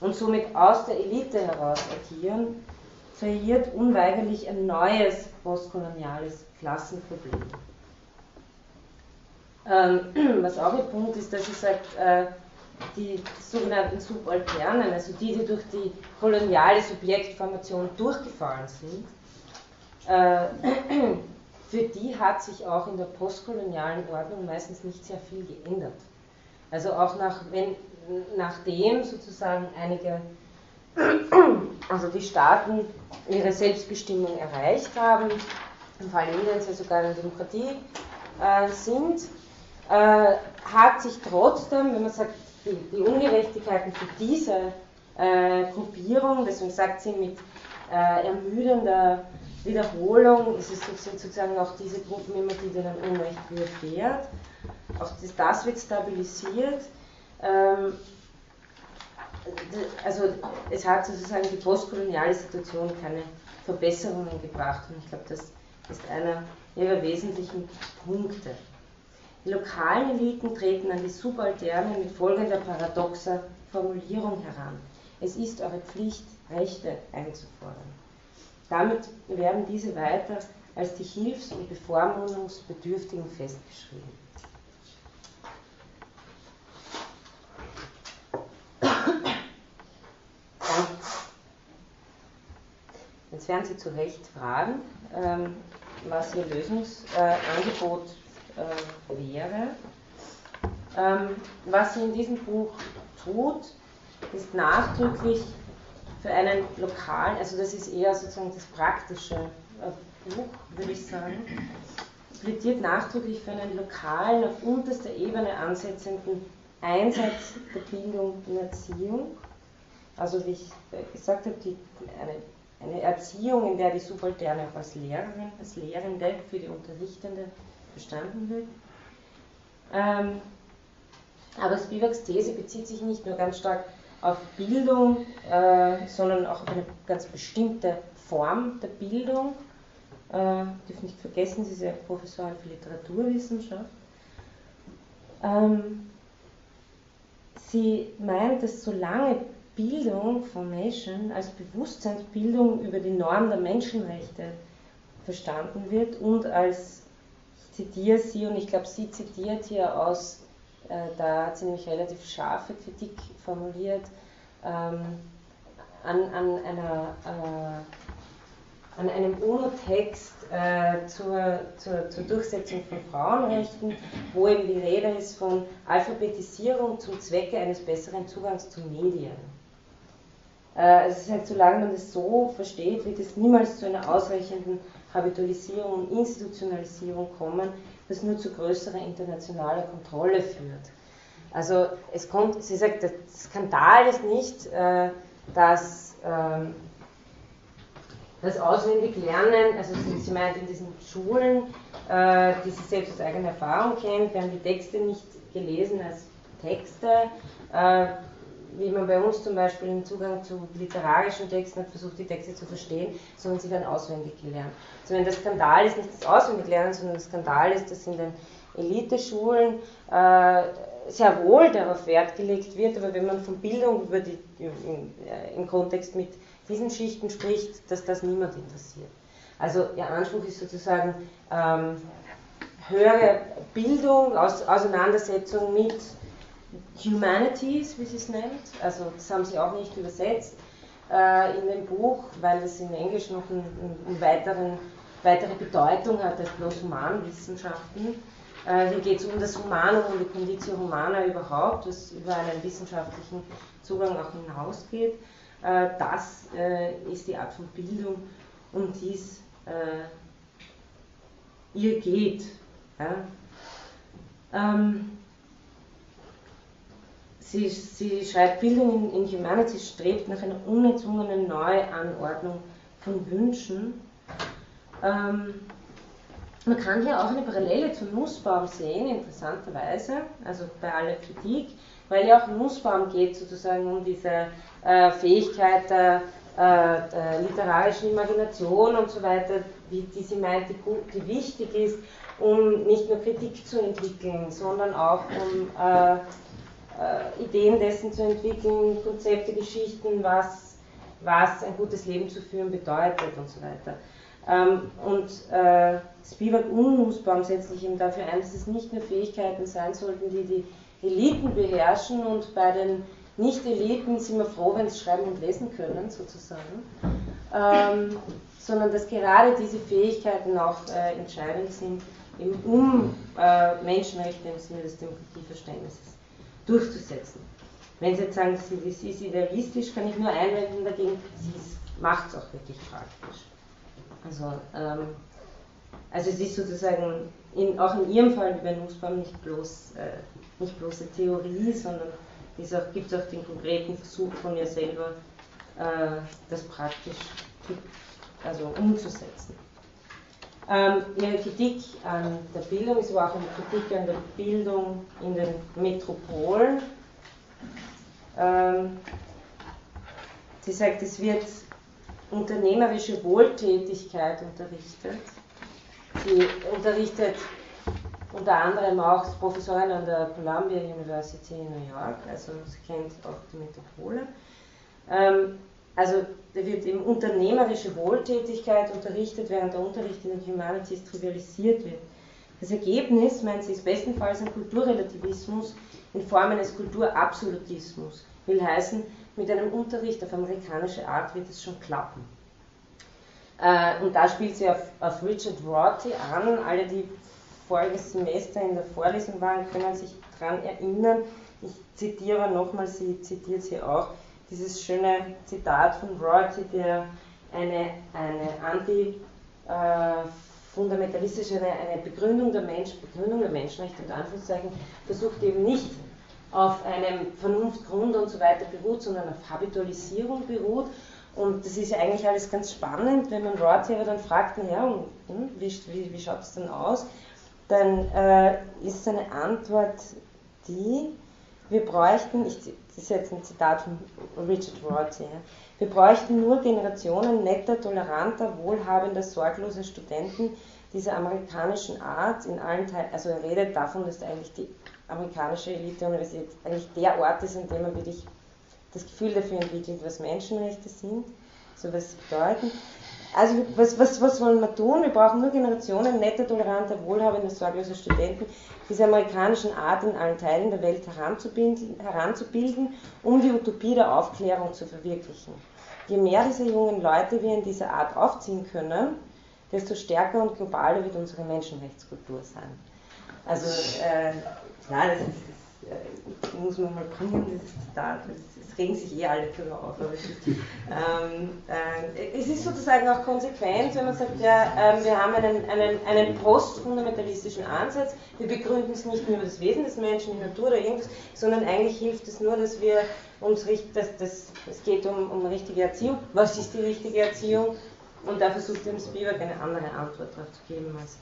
und somit aus der Elite heraus agieren, kreiert unweigerlich ein neues postkoloniales Klassenproblem. Ähm, was auch ein Punkt ist, dass sie sagt, äh, die sogenannten Subalternen, also die, die durch die koloniale Subjektformation durchgefallen sind, äh, für die hat sich auch in der postkolonialen Ordnung meistens nicht sehr viel geändert. Also auch nach, wenn, nachdem sozusagen einige, also die Staaten ihre Selbstbestimmung erreicht haben, im Fall Indiens ja sogar eine Demokratie äh, sind, äh, hat sich trotzdem, wenn man sagt, die, die Ungerechtigkeiten für diese äh, Gruppierung, deswegen sagt sie mit äh, ermüdender Wiederholung, ist es sind sozusagen auch diese Gruppen immer, die denen Unrecht widerfährt. Auch das, das wird stabilisiert. Ähm, also es hat sozusagen die postkoloniale Situation keine Verbesserungen gebracht und ich glaube, das ist einer ihrer wesentlichen Punkte. Die lokalen Eliten treten an die Subalternen mit folgender paradoxer Formulierung heran. Es ist eure Pflicht, Rechte einzufordern. Damit werden diese weiter als die Hilfs- und Bevormundungsbedürftigen festgeschrieben. Jetzt werden Sie zu Recht fragen, ähm, was Ihr Lösungsangebot äh, wäre. Ähm, was sie in diesem Buch tut, ist nachdrücklich für einen lokalen, also das ist eher sozusagen das praktische äh, Buch, würde ich sagen, plädiert nachdrücklich für einen lokalen, auf unterster Ebene ansetzenden Einsatz der Bildung in Erziehung. Also wie ich gesagt habe, die, eine, eine Erziehung, in der die Subalterne auch als Lehrerin, als Lehrende für die Unterrichtende verstanden wird. Ähm, aber Spivaks These bezieht sich nicht nur ganz stark auf Bildung, äh, sondern auch auf eine ganz bestimmte Form der Bildung. Äh, dürfen nicht vergessen, sie ist ja Professorin für Literaturwissenschaft. Ähm, sie meint, dass solange Bildung, Formation, als Bewusstseinsbildung über die Norm der Menschenrechte verstanden wird und als zitiere sie und ich glaube, sie zitiert hier aus, da hat sie nämlich relativ scharfe Kritik formuliert, ähm, an, an, einer, äh, an einem UNO-Text äh, zur, zur, zur, Durchsetzung von Frauenrechten, wo eben die Rede ist von Alphabetisierung zum Zwecke eines besseren Zugangs zu Medien. Äh, es ist halt, solange man das so versteht, wird es niemals zu einer ausreichenden Habitualisierung und Institutionalisierung kommen, das nur zu größerer internationaler Kontrolle führt. Also es kommt, sie sagt, der Skandal ist nicht, äh, dass ähm, das Auswendiglernen, also sie, sie meint in diesen Schulen, äh, die sie selbst aus eigener Erfahrung kennt, werden die Texte nicht gelesen als Texte, äh, wie man bei uns zum Beispiel einen Zugang zu literarischen Texten hat, versucht die Texte zu verstehen, sondern sie werden auswendig gelernt. Sondern der Skandal ist nicht das Auswendiglernen, sondern der Skandal ist, dass in den Eliteschulen äh, sehr wohl darauf Wert gelegt wird, aber wenn man von Bildung über die, im, äh, im Kontext mit diesen Schichten spricht, dass das niemand interessiert. Also ihr Anspruch ist sozusagen ähm, höhere Bildung, Aus, Auseinandersetzung mit Humanities, wie sie es nennt, also das haben sie auch nicht übersetzt, äh, in dem Buch, weil es in Englisch noch einen, einen weiteren, weitere Bedeutung hat als bloß Humanwissenschaften. Äh, hier geht es um das Humanum, um die Conditio Humana überhaupt, was über einen wissenschaftlichen Zugang auch hinausgeht. Äh, das äh, ist die Art von Bildung, um die es äh, ihr geht. Ja? Ähm, sie, sie, schreibt, Bildung in, in Humanities strebt nach einer unerzwungenen Neuanordnung von Wünschen. Ähm, man kann hier auch eine Parallele zu Nussbaum sehen, interessanterweise, also bei aller Kritik, weil ja auch Nussbaum geht sozusagen um diese äh, Fähigkeit der, äh, der, literarischen Imagination und so weiter, wie die sie meint, die, die wichtig ist, um nicht nur Kritik zu entwickeln, sondern auch um äh, äh, Ideen dessen zu entwickeln, Konzepte, Geschichten, was, was ein gutes Leben zu führen bedeutet und so weiter. Ähm, und äh, Spivak und Nussbaum setzt sich eben dafür ein, dass es nicht nur Fähigkeiten sein sollten, die die Eliten beherrschen und bei den Nicht-Eliten sind wir froh, wenn sie schreiben und lesen können, sozusagen, ähm, sondern dass gerade diese Fähigkeiten auch äh, entscheidend sind, eben um äh, Menschenrechte im Sinne des Demokratieverständnisses durchzusetzen. Wenn Sie jetzt sagen, sie ist idealistisch, kann ich nur einwenden dagegen, sie macht es auch wirklich praktisch. Also, ähm, also es ist sozusagen in, auch in Ihrem Fall bei Nussbaum nicht bloß, äh, nicht bloße Theorie, sondern es gibt auch den konkreten Versuch von ihr selber, äh, das praktisch also umzusetzen. Ähm, ihre Kritik an der Bildung ist aber auch eine Kritik an der Bildung in den Metropolen. Ähm, sie sagt, es wird unternehmerische Wohltätigkeit unterrichtet. Sie unterrichtet unter anderem auch Professorin an der Columbia University in New York, also sie kennt auch die Metropole. Ähm, also da wird eben unternehmerische Wohltätigkeit unterrichtet, während der Unterricht in den Humanities trivialisiert wird. Das Ergebnis, meint sie, ist bestenfalls ein Kulturrelativismus in Form eines Kulturabsolutismus. Will heißen, mit einem Unterricht auf amerikanische Art wird es schon klappen. Äh, und da spielt sie auf, auf Richard Rorty an. Alle, die voriges Semester in der Vorlesung waren, können sich daran erinnern. Ich zitiere nochmal, sie zitiert sie auch dieses schöne Zitat von Rorty, der eine, eine anti- äh, eine, eine Begründung, der Mensch, Begründung der Menschenrechte, in Anführungszeichen, versucht eben nicht auf einem Vernunftgrund und so weiter beruht, sondern auf Habitualisierung beruht. Und das ist ja eigentlich alles ganz spannend, wenn man Rorty aber dann fragt, naja, hm, wie, wie, wie schaut es denn aus? Dann äh, ist seine Antwort die, wir bräuchten, ich, das ist jetzt ein Zitat von Richard Rorty, ja, wir bräuchten nur Generationen netter, toleranter, wohlhabender, sorgloser Studenten dieser amerikanischen Art in allen Teilen, also er redet davon, dass eigentlich die amerikanische Elite-Universität eigentlich der Ort ist, an dem man wirklich das Gefühl dafür entwickelt, was Menschenrechte sind, so was sie bedeuten. Also was, was, was wollen wir tun? Wir brauchen nur Generationen netter, toleranter, wohlhabender, sorgloser Studenten dieser amerikanischen Art in allen Teilen der Welt heranzubilden, heranzubilden, um die Utopie der Aufklärung zu verwirklichen. Je mehr dieser jungen Leute wir in dieser Art aufziehen können, desto stärker und globaler wird unsere Menschenrechtskultur sein. Also, äh, ja, das, ist, muss man mal bringen, dieses Zitat. Es regen sich eh alle drüber auf. Aber es ist, ähm, äh, es ist sozusagen auch konsequent, wenn man sagt, ja, äh, wir haben einen, einen, einen postfundamentalistischen Ansatz, wir begründen es nicht nur über das Wesen des Menschen, die Natur oder irgendwas, sondern eigentlich hilft es nur, dass wir uns richten, dass das, es geht um, um richtige Erziehung. Was ist die richtige Erziehung? Und da versucht eben Spivak eine andere Antwort darauf zu geben als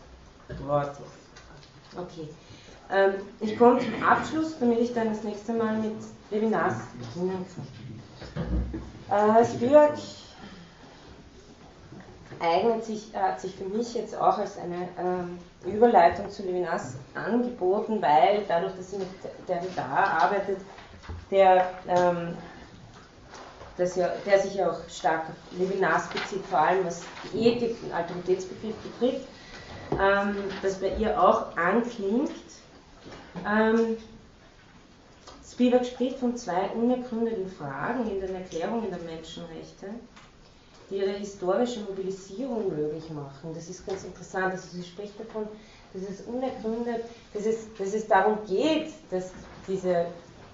Worte. Okay. Ähm, ich komme zum Abschluss, damit ich dann das nächste Mal mit Webinars beginnen kann. Äh, Spivak eignet sich, hat sich für mich jetzt auch als eine ähm, Überleitung zu Levinas angeboten, weil dadurch, dass sie mit Derrida arbeitet, der, ähm, ja, der sich ja auch stark auf Levinas bezieht, vor allem was die Ethik, den Autoritätsbegriff betrifft, ähm, das bei ihr auch anklingt. Ähm, Spivak spricht von zwei unergründeten Fragen in den Erklärungen der Menschenrechte, die ihre historische Mobilisierung möglich machen. Das ist ganz interessant. Also sie spricht davon, dass es unergründet, dass es, dass es darum geht, dass diese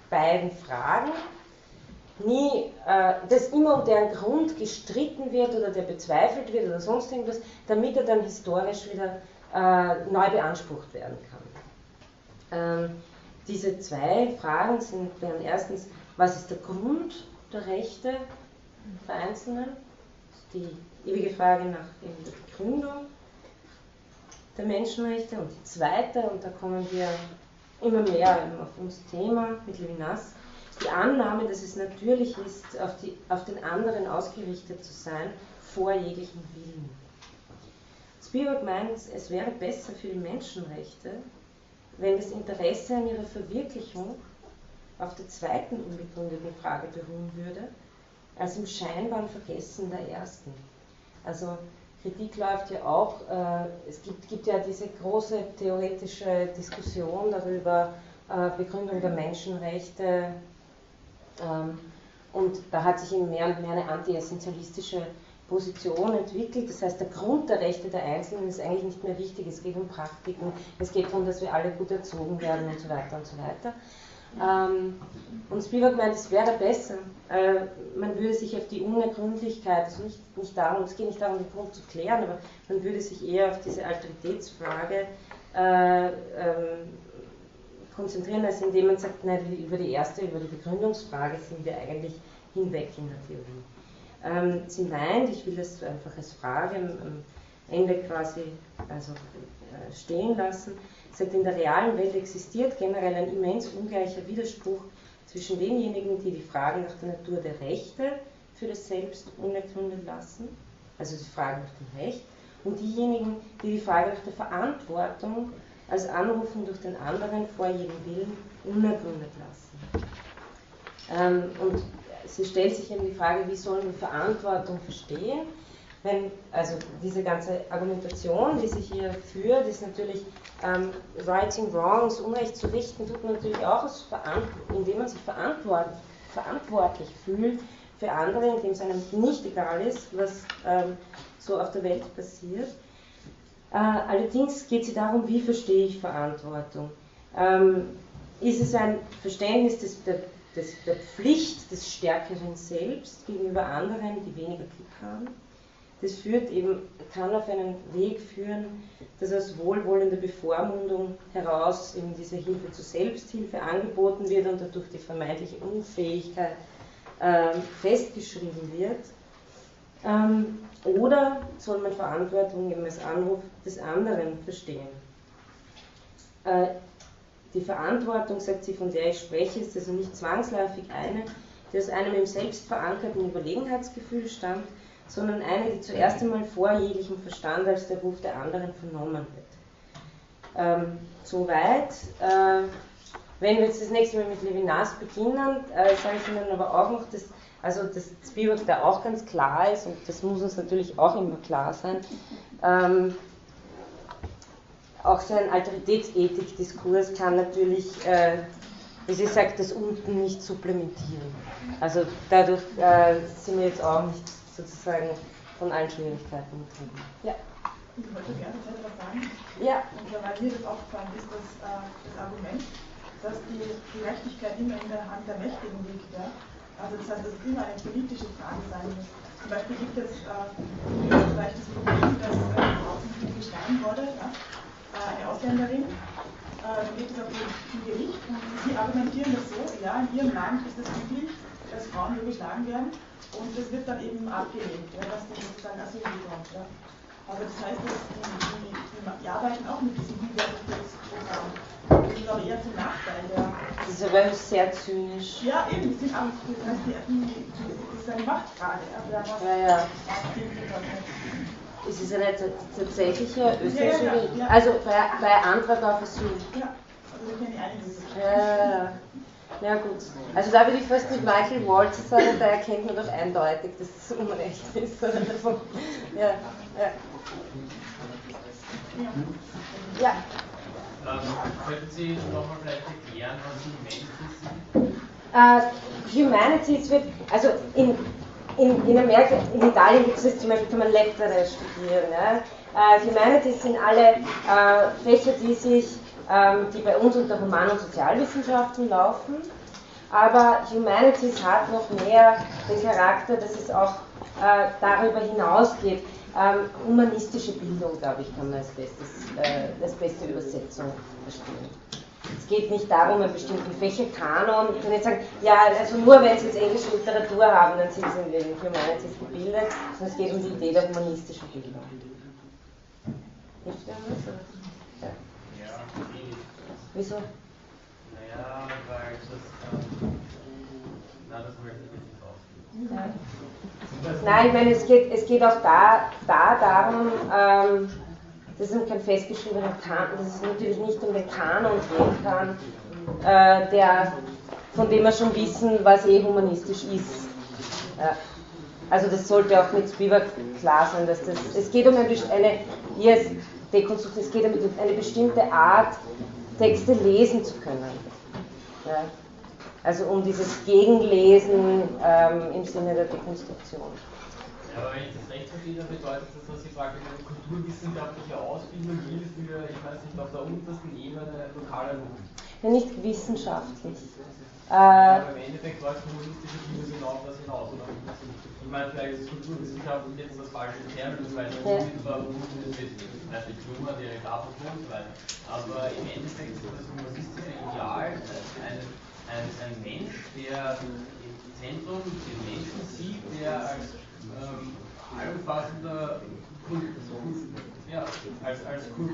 beiden Fragen nie, äh, dass immer um deren Grund gestritten wird oder der bezweifelt wird oder sonst irgendwas, damit er dann historisch wieder äh, neu beansprucht werden kann. Ähm, diese zwei Fragen sind, wären erstens, was ist der Grund der Rechte für Einzelne? Die ewige Frage nach der Begründung der Menschenrechte. Und die zweite, und da kommen wir immer mehr auf unser Thema mit Levinas, die Annahme, dass es natürlich ist, auf, die, auf den anderen ausgerichtet zu sein, vor jeglichem Willen. Spivak meint, es wäre besser für die Menschenrechte, wenn das Interesse an ihrer Verwirklichung auf der zweiten unbegründeten Frage beruhen würde, als im scheinbaren Vergessen der ersten. Also Kritik läuft ja auch, äh, es gibt, gibt, ja diese große theoretische Diskussion darüber, äh, Begründung der Menschenrechte, ähm, und da hat sich eben mehr und mehr eine anti-essentialistische Position entwickelt. Das heißt, der Grund der Rechte der Einzelnen ist eigentlich nicht mehr wichtig. Es geht um Praktiken, es geht darum, dass wir alle gut erzogen werden und so weiter und so weiter. Ähm, und Spivak meint, es wäre besser, äh, man würde sich auf die Unergründlichkeit, also nicht, nicht darum, es geht nicht darum, den Grund zu klären, aber man würde sich eher auf diese Alteritätsfrage äh, ähm, konzentrieren, als indem man sagt, nein, über die erste, über die Begründungsfrage sind wir eigentlich hinweg in der Theorie. Ähm, sie meint, ich will das einfach als Frage am Ende quasi also, äh, stehen lassen, sagt, in der realen Welt existiert generell ein immens ungleicher Widerspruch zwischen denjenigen, die die Frage nach der Natur der Rechte für das Selbst unergründet lassen, also die Frage nach dem Recht, und diejenigen, die die Frage nach der Verantwortung als Anrufen durch den anderen vor jedem Willen unergründet lassen. Ähm, und sie stellt sich eben die Frage, wie sollen wir Verantwortung verstehen? Wenn, also diese ganze Argumentation, die sich hier führt, ist natürlich ähm, Righting Wrongs, Unrecht zu richten, tut man natürlich auch, indem man sich verantwort verantwortlich fühlt für andere, indem es einem nicht egal ist, was ähm, so auf der Welt passiert. Äh, allerdings geht es darum, wie verstehe ich Verantwortung. Ähm, ist es ein Verständnis des, der, des, der Pflicht des Stärkeren selbst gegenüber anderen, die weniger Glück haben? Das führt eben, kann auf einen Weg führen, dass aus wohlwollender Bevormundung heraus eben diese Hilfe zur Selbsthilfe angeboten wird und dadurch die vermeintliche Unfähigkeit äh, festgeschrieben wird. Ähm, oder soll man Verantwortung eben als Anruf des anderen verstehen? Äh, die Verantwortung, sagt sie, von der ich spreche, ist also nicht zwangsläufig eine, die aus einem im selbst verankerten Überlegenheitsgefühl stammt, sondern eine, die zuerst einmal vor jeglichem Verstand als der Ruf der anderen vernommen wird. Ähm, soweit. Äh, wenn wir jetzt das nächste Mal mit Levinas beginnen, äh, sage ich Ihnen aber auch noch, dass also dass Spivak da auch ganz klar ist und das muss uns natürlich auch immer klar sein. Ähm, auch sein Alteritätsethik-Diskurs kann natürlich, äh, wie sie sagt, das unten nicht supplementieren. Also dadurch äh, sind wir jetzt auch nicht sozusagen von allen Schwierigkeiten betrieben. Ja. Ich wollte gerne etwas sagen. Ja. Und weil mir das aufgefallen ist, dass äh, das Argument, dass die Gerechtigkeit immer in der Hand der Mächtigen liegt, ja, also das heißt, dass es immer eine politische Frage sein muss. Zum Beispiel gibt es äh, Österreich das Problem, dass äh, geschlagen wurde, ja, eine Ausländerin, äh, geht es auf dem Gericht und sie argumentieren das so, ja, in ihrem Land ist es üblich, dass Frauen nur geschlagen werden und das wird dann eben abgelehnt, ja, dass die sozusagen Asyl bekommt. Ja. Aber das heißt, dass die, die, die, die arbeiten auch mit diesem Hinweisungsprogramm. Das ist aber eher zum Nachteil der. Das ist aber sehr zynisch. Ja, eben, sind auch, das heißt, die, die, das ist eine Machtfrage. Ja, ja. ja. Ist es eine tatsächliche österreichische ja, ja, ja, Also bei, bei Antrag auf Asyl. Ja, also. Ja, ja, gut. Also da würde ich fast mit Michael Walzer sagen, da erkennt man doch eindeutig, dass es Unrecht ist. ja, ja. Ja. Ähm, könnten Sie nochmal vielleicht erklären, was Humanities sind? Uh, Humanities wird, also in, in, in Amerika, in Italien gibt es zum Beispiel, kann man Lettere studieren. Ja? Uh, Humanities sind alle uh, Fächer, die sich, ähm, die bei uns unter Human- und Sozialwissenschaften laufen. Aber Humanities hat noch mehr den Charakter, dass es auch äh, darüber hinausgeht. Ähm, humanistische Bildung, glaube ich, kann man als, bestes, äh, als beste Übersetzung verstehen. Es geht nicht darum, einen bestimmten Fächerkanon. Ich kann nicht sagen, ja, also nur wenn Sie jetzt englische Literatur haben, dann sind Sie in den Humanities gebildet, sondern es geht um die Idee der humanistischen Bildung. Hilft dir das? Ja. Wieso? Naja, weil das. Ähm, na, das möchte ich nicht. Nein, ich meine, es geht, es geht auch da, da darum, ähm, das ist kein festgeschriebener Kanon, dass es natürlich nicht um den Kanon gehen kann, äh, der, von dem wir schon wissen, was eh humanistisch ist. Ja. Also das sollte auch mit Spivak klar sein, dass das, es geht um eine, eine hier ist es geht um eine bestimmte Art, Texte lesen zu können. Ja. Also um dieses Gegenlesen ähm, im Sinne der Dekonstruktion. Ja, aber wenn ich das recht verstehe, dann bedeutet das, dass Sie praktisch eine kulturwissenschaftliche Ausbildung will für, ich weiß nicht, auf der untersten Ebene lokaler Luft. Ja, nicht wissenschaftlich. Ja, aber im Endeffekt läuft humanistische Bildung genau auf das hinaus, oder? Ich meine, vielleicht ist Kulturwissenschaft jetzt das falsche Terminus, weil es ja. unmittelbar verbunden ist Nummer, der Grafik und so weiter. Aber im Endeffekt ist das humanistische Ideal ein ein, ein Mensch, der im Zentrum den Menschen sieht, der als ähm, allumfassender Kult, ja, als, als Kult,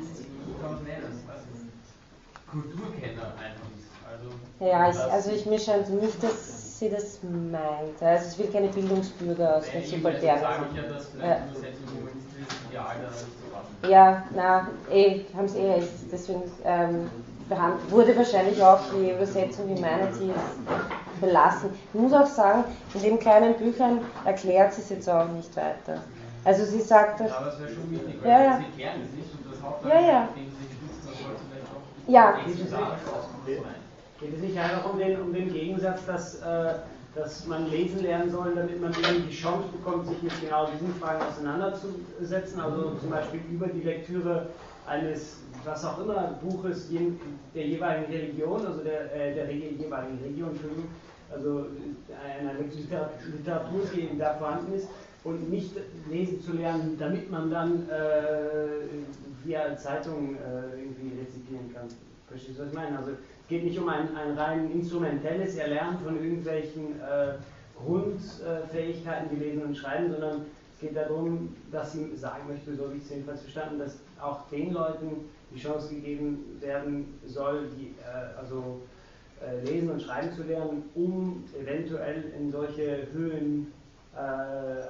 Kulturkenner einfach. Also, ja, ich, also ich mir scheint nicht, dass sie das meint. Also es will keine Bildungsbürger aus den Subalternen. Also ich Ja, na, eh, haben sie eh recht. Deswegen ähm, wurde wahrscheinlich auch die Übersetzung Humanities belassen. Ich muss auch sagen, in dem kleinen Büchlein erklärt sie es jetzt auch nicht weiter. Also sie sagt das. Aber es wäre schon wichtig, weil ja, ja. sie klären es nicht und das Hauptteil, ja, ja. dem sie stützen, das sollte vielleicht auch ja. Geht es nicht einfach um den, um den Gegensatz, dass, äh, dass man lesen lernen soll, damit man eben die Chance bekommt, sich mit genau diesen Fragen auseinanderzusetzen, also zum Beispiel über die Lektüre eines was auch immer Buches der jeweiligen Religion, also der, äh, der jeweiligen Region, also einer Literatur, die da vorhanden ist, und nicht lesen zu lernen, damit man dann äh, via Zeitung äh, irgendwie rezipieren kann. Verstehst du, was ich meine? Also es geht nicht um ein, ein rein instrumentelles Erlernen von irgendwelchen äh, Grundfähigkeiten wie Lesen und Schreiben, sondern es geht darum, dass sie sagen möchte, so wie ich es jedenfalls verstanden, dass auch den Leuten die Chance gegeben werden soll, die, äh, also äh, lesen und schreiben zu lernen, um eventuell in solche Höhen äh,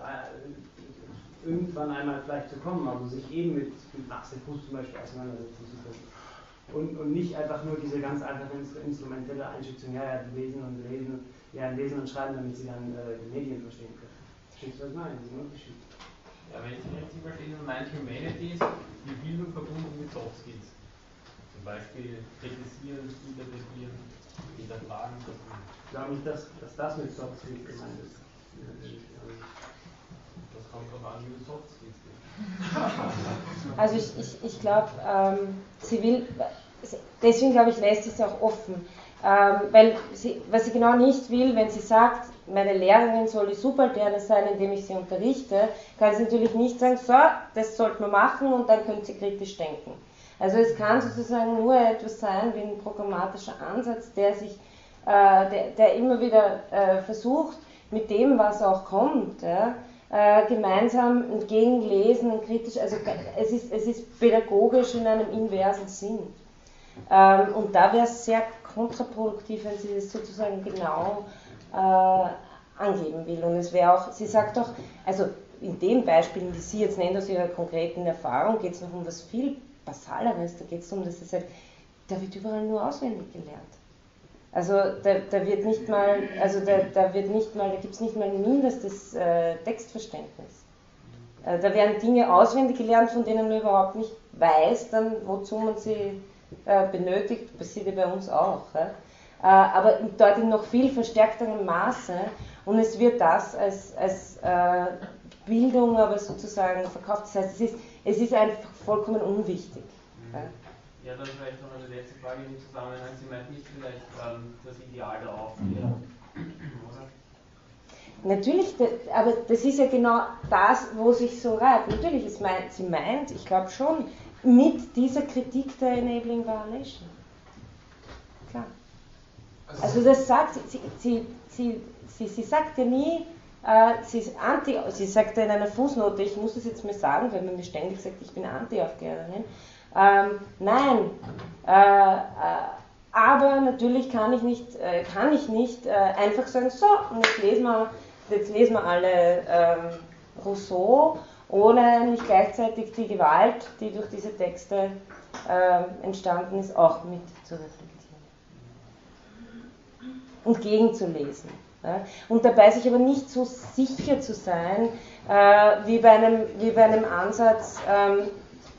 irgendwann einmal vielleicht zu kommen, also sich eben mit, mit Max Fuß zum Beispiel auseinandersetzen zu können. Und, und nicht einfach nur diese ganz einfache instrumentelle Einschätzung, ja, ja, lesen und lesen, ja, lesen und schreiben, damit sie dann äh, die Medien verstehen können. Verstehst du, ich meine? Das ist ein Unterschied. Ja, wenn ich richtig verstehe, meint Humanities die Bildung verbunden mit Soft Skills. Zum Beispiel kritisieren, interpretieren, hinterfragen. Ich glaube nicht, dass, dass das mit Soft Skills gemeint ist. Das kommt darauf an, wie du Soft Skills geht. Also ich, ich, ich glaube, ähm, sie will, deswegen glaube ich, lässt sie es auch offen. Ähm, weil sie, was sie genau nicht will, wenn sie sagt, meine Lehrerin soll die Subalterne sein, indem ich sie unterrichte, kann sie natürlich nicht sagen, so, das sollte man machen und dann können sie kritisch denken. Also es kann sozusagen nur etwas sein wie ein programmatischer Ansatz, der sich, äh, der, der, immer wieder äh, versucht, mit dem, was auch kommt, ja, äh, gemeinsam entgegenlesen und kritisch, also es ist, es ist pädagogisch in einem inversen Sinn. Ähm, und da wäre es sehr kontraproduktiv, wenn sie das sozusagen genau äh, angeben will. Und es wäre auch, sie sagt auch, also in den Beispielen, die sie jetzt nennt aus ihrer konkreten Erfahrung, geht es noch um was viel Basaleres. Da geht es darum, dass sie sagt, da wird überall nur auswendig gelernt. Also da, da wird nicht mal, also da, da wird nicht mal, da gibt es nicht mal ein mindestes äh, Textverständnis. Äh, da werden Dinge auswendig gelernt, von denen man überhaupt nicht weiß, dann wozu man sie äh, benötigt, passiert ja bei uns auch. Ja? Äh, aber dort in noch viel verstärkterem Maße und es wird das als, als äh, Bildung aber sozusagen verkauft. Das heißt, es ist, es ist einfach vollkommen unwichtig. Mhm. Ja? Ja, dann vielleicht noch eine letzte Frage im Zusammenhang. Sie meint nicht vielleicht ähm, das Ideal der Aufklärung, oder? Natürlich, aber das ist ja genau das, wo sich so reibt. Natürlich, es meint, sie meint, ich glaube schon, mit dieser Kritik der Enabling Violation. Klar. Also, also das sagt sie, sie, sie, sie, sie sagt ja nie, äh, sie ist anti, sie sagt ja in einer Fußnote, ich muss das jetzt mal sagen, weil man mir ständig sagt, ich bin Anti-Aufklärerin. Ähm, nein, äh, äh, aber natürlich kann ich nicht, äh, kann ich nicht äh, einfach sagen, so, und jetzt lesen wir, jetzt lesen wir alle ähm, Rousseau, ohne nicht gleichzeitig die Gewalt, die durch diese Texte ähm, entstanden ist, auch mit zu reflektieren und gegenzulesen. Ja? Und dabei sich aber nicht so sicher zu sein, äh, wie, bei einem, wie bei einem Ansatz, ähm,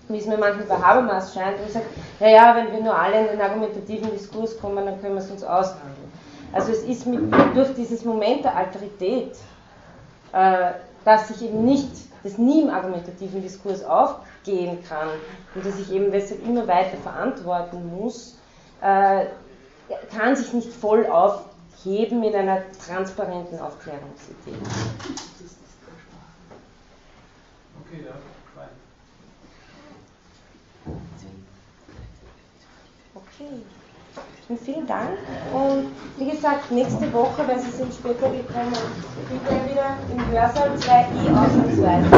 wie es mir manchmal bei Habermas scheint, wo ich sage, naja, wenn wir nur alle in den argumentativen Diskurs kommen, dann können wir es uns aushandeln. Also es ist mit, durch dieses Moment der Alterität, äh, dass sich eben nicht, das nie im argumentativen Diskurs aufgehen kann und dass ich eben deshalb immer weiter verantworten muss, äh, kann sich nicht voll aufheben in einer transparenten Aufklärungsidee. Okay, ja. Okay. Vielen Dank. Und wie gesagt, nächste Woche, weil Sie sind später gekommen, bitte wieder im Hörsaal 2i ausnahmsweise.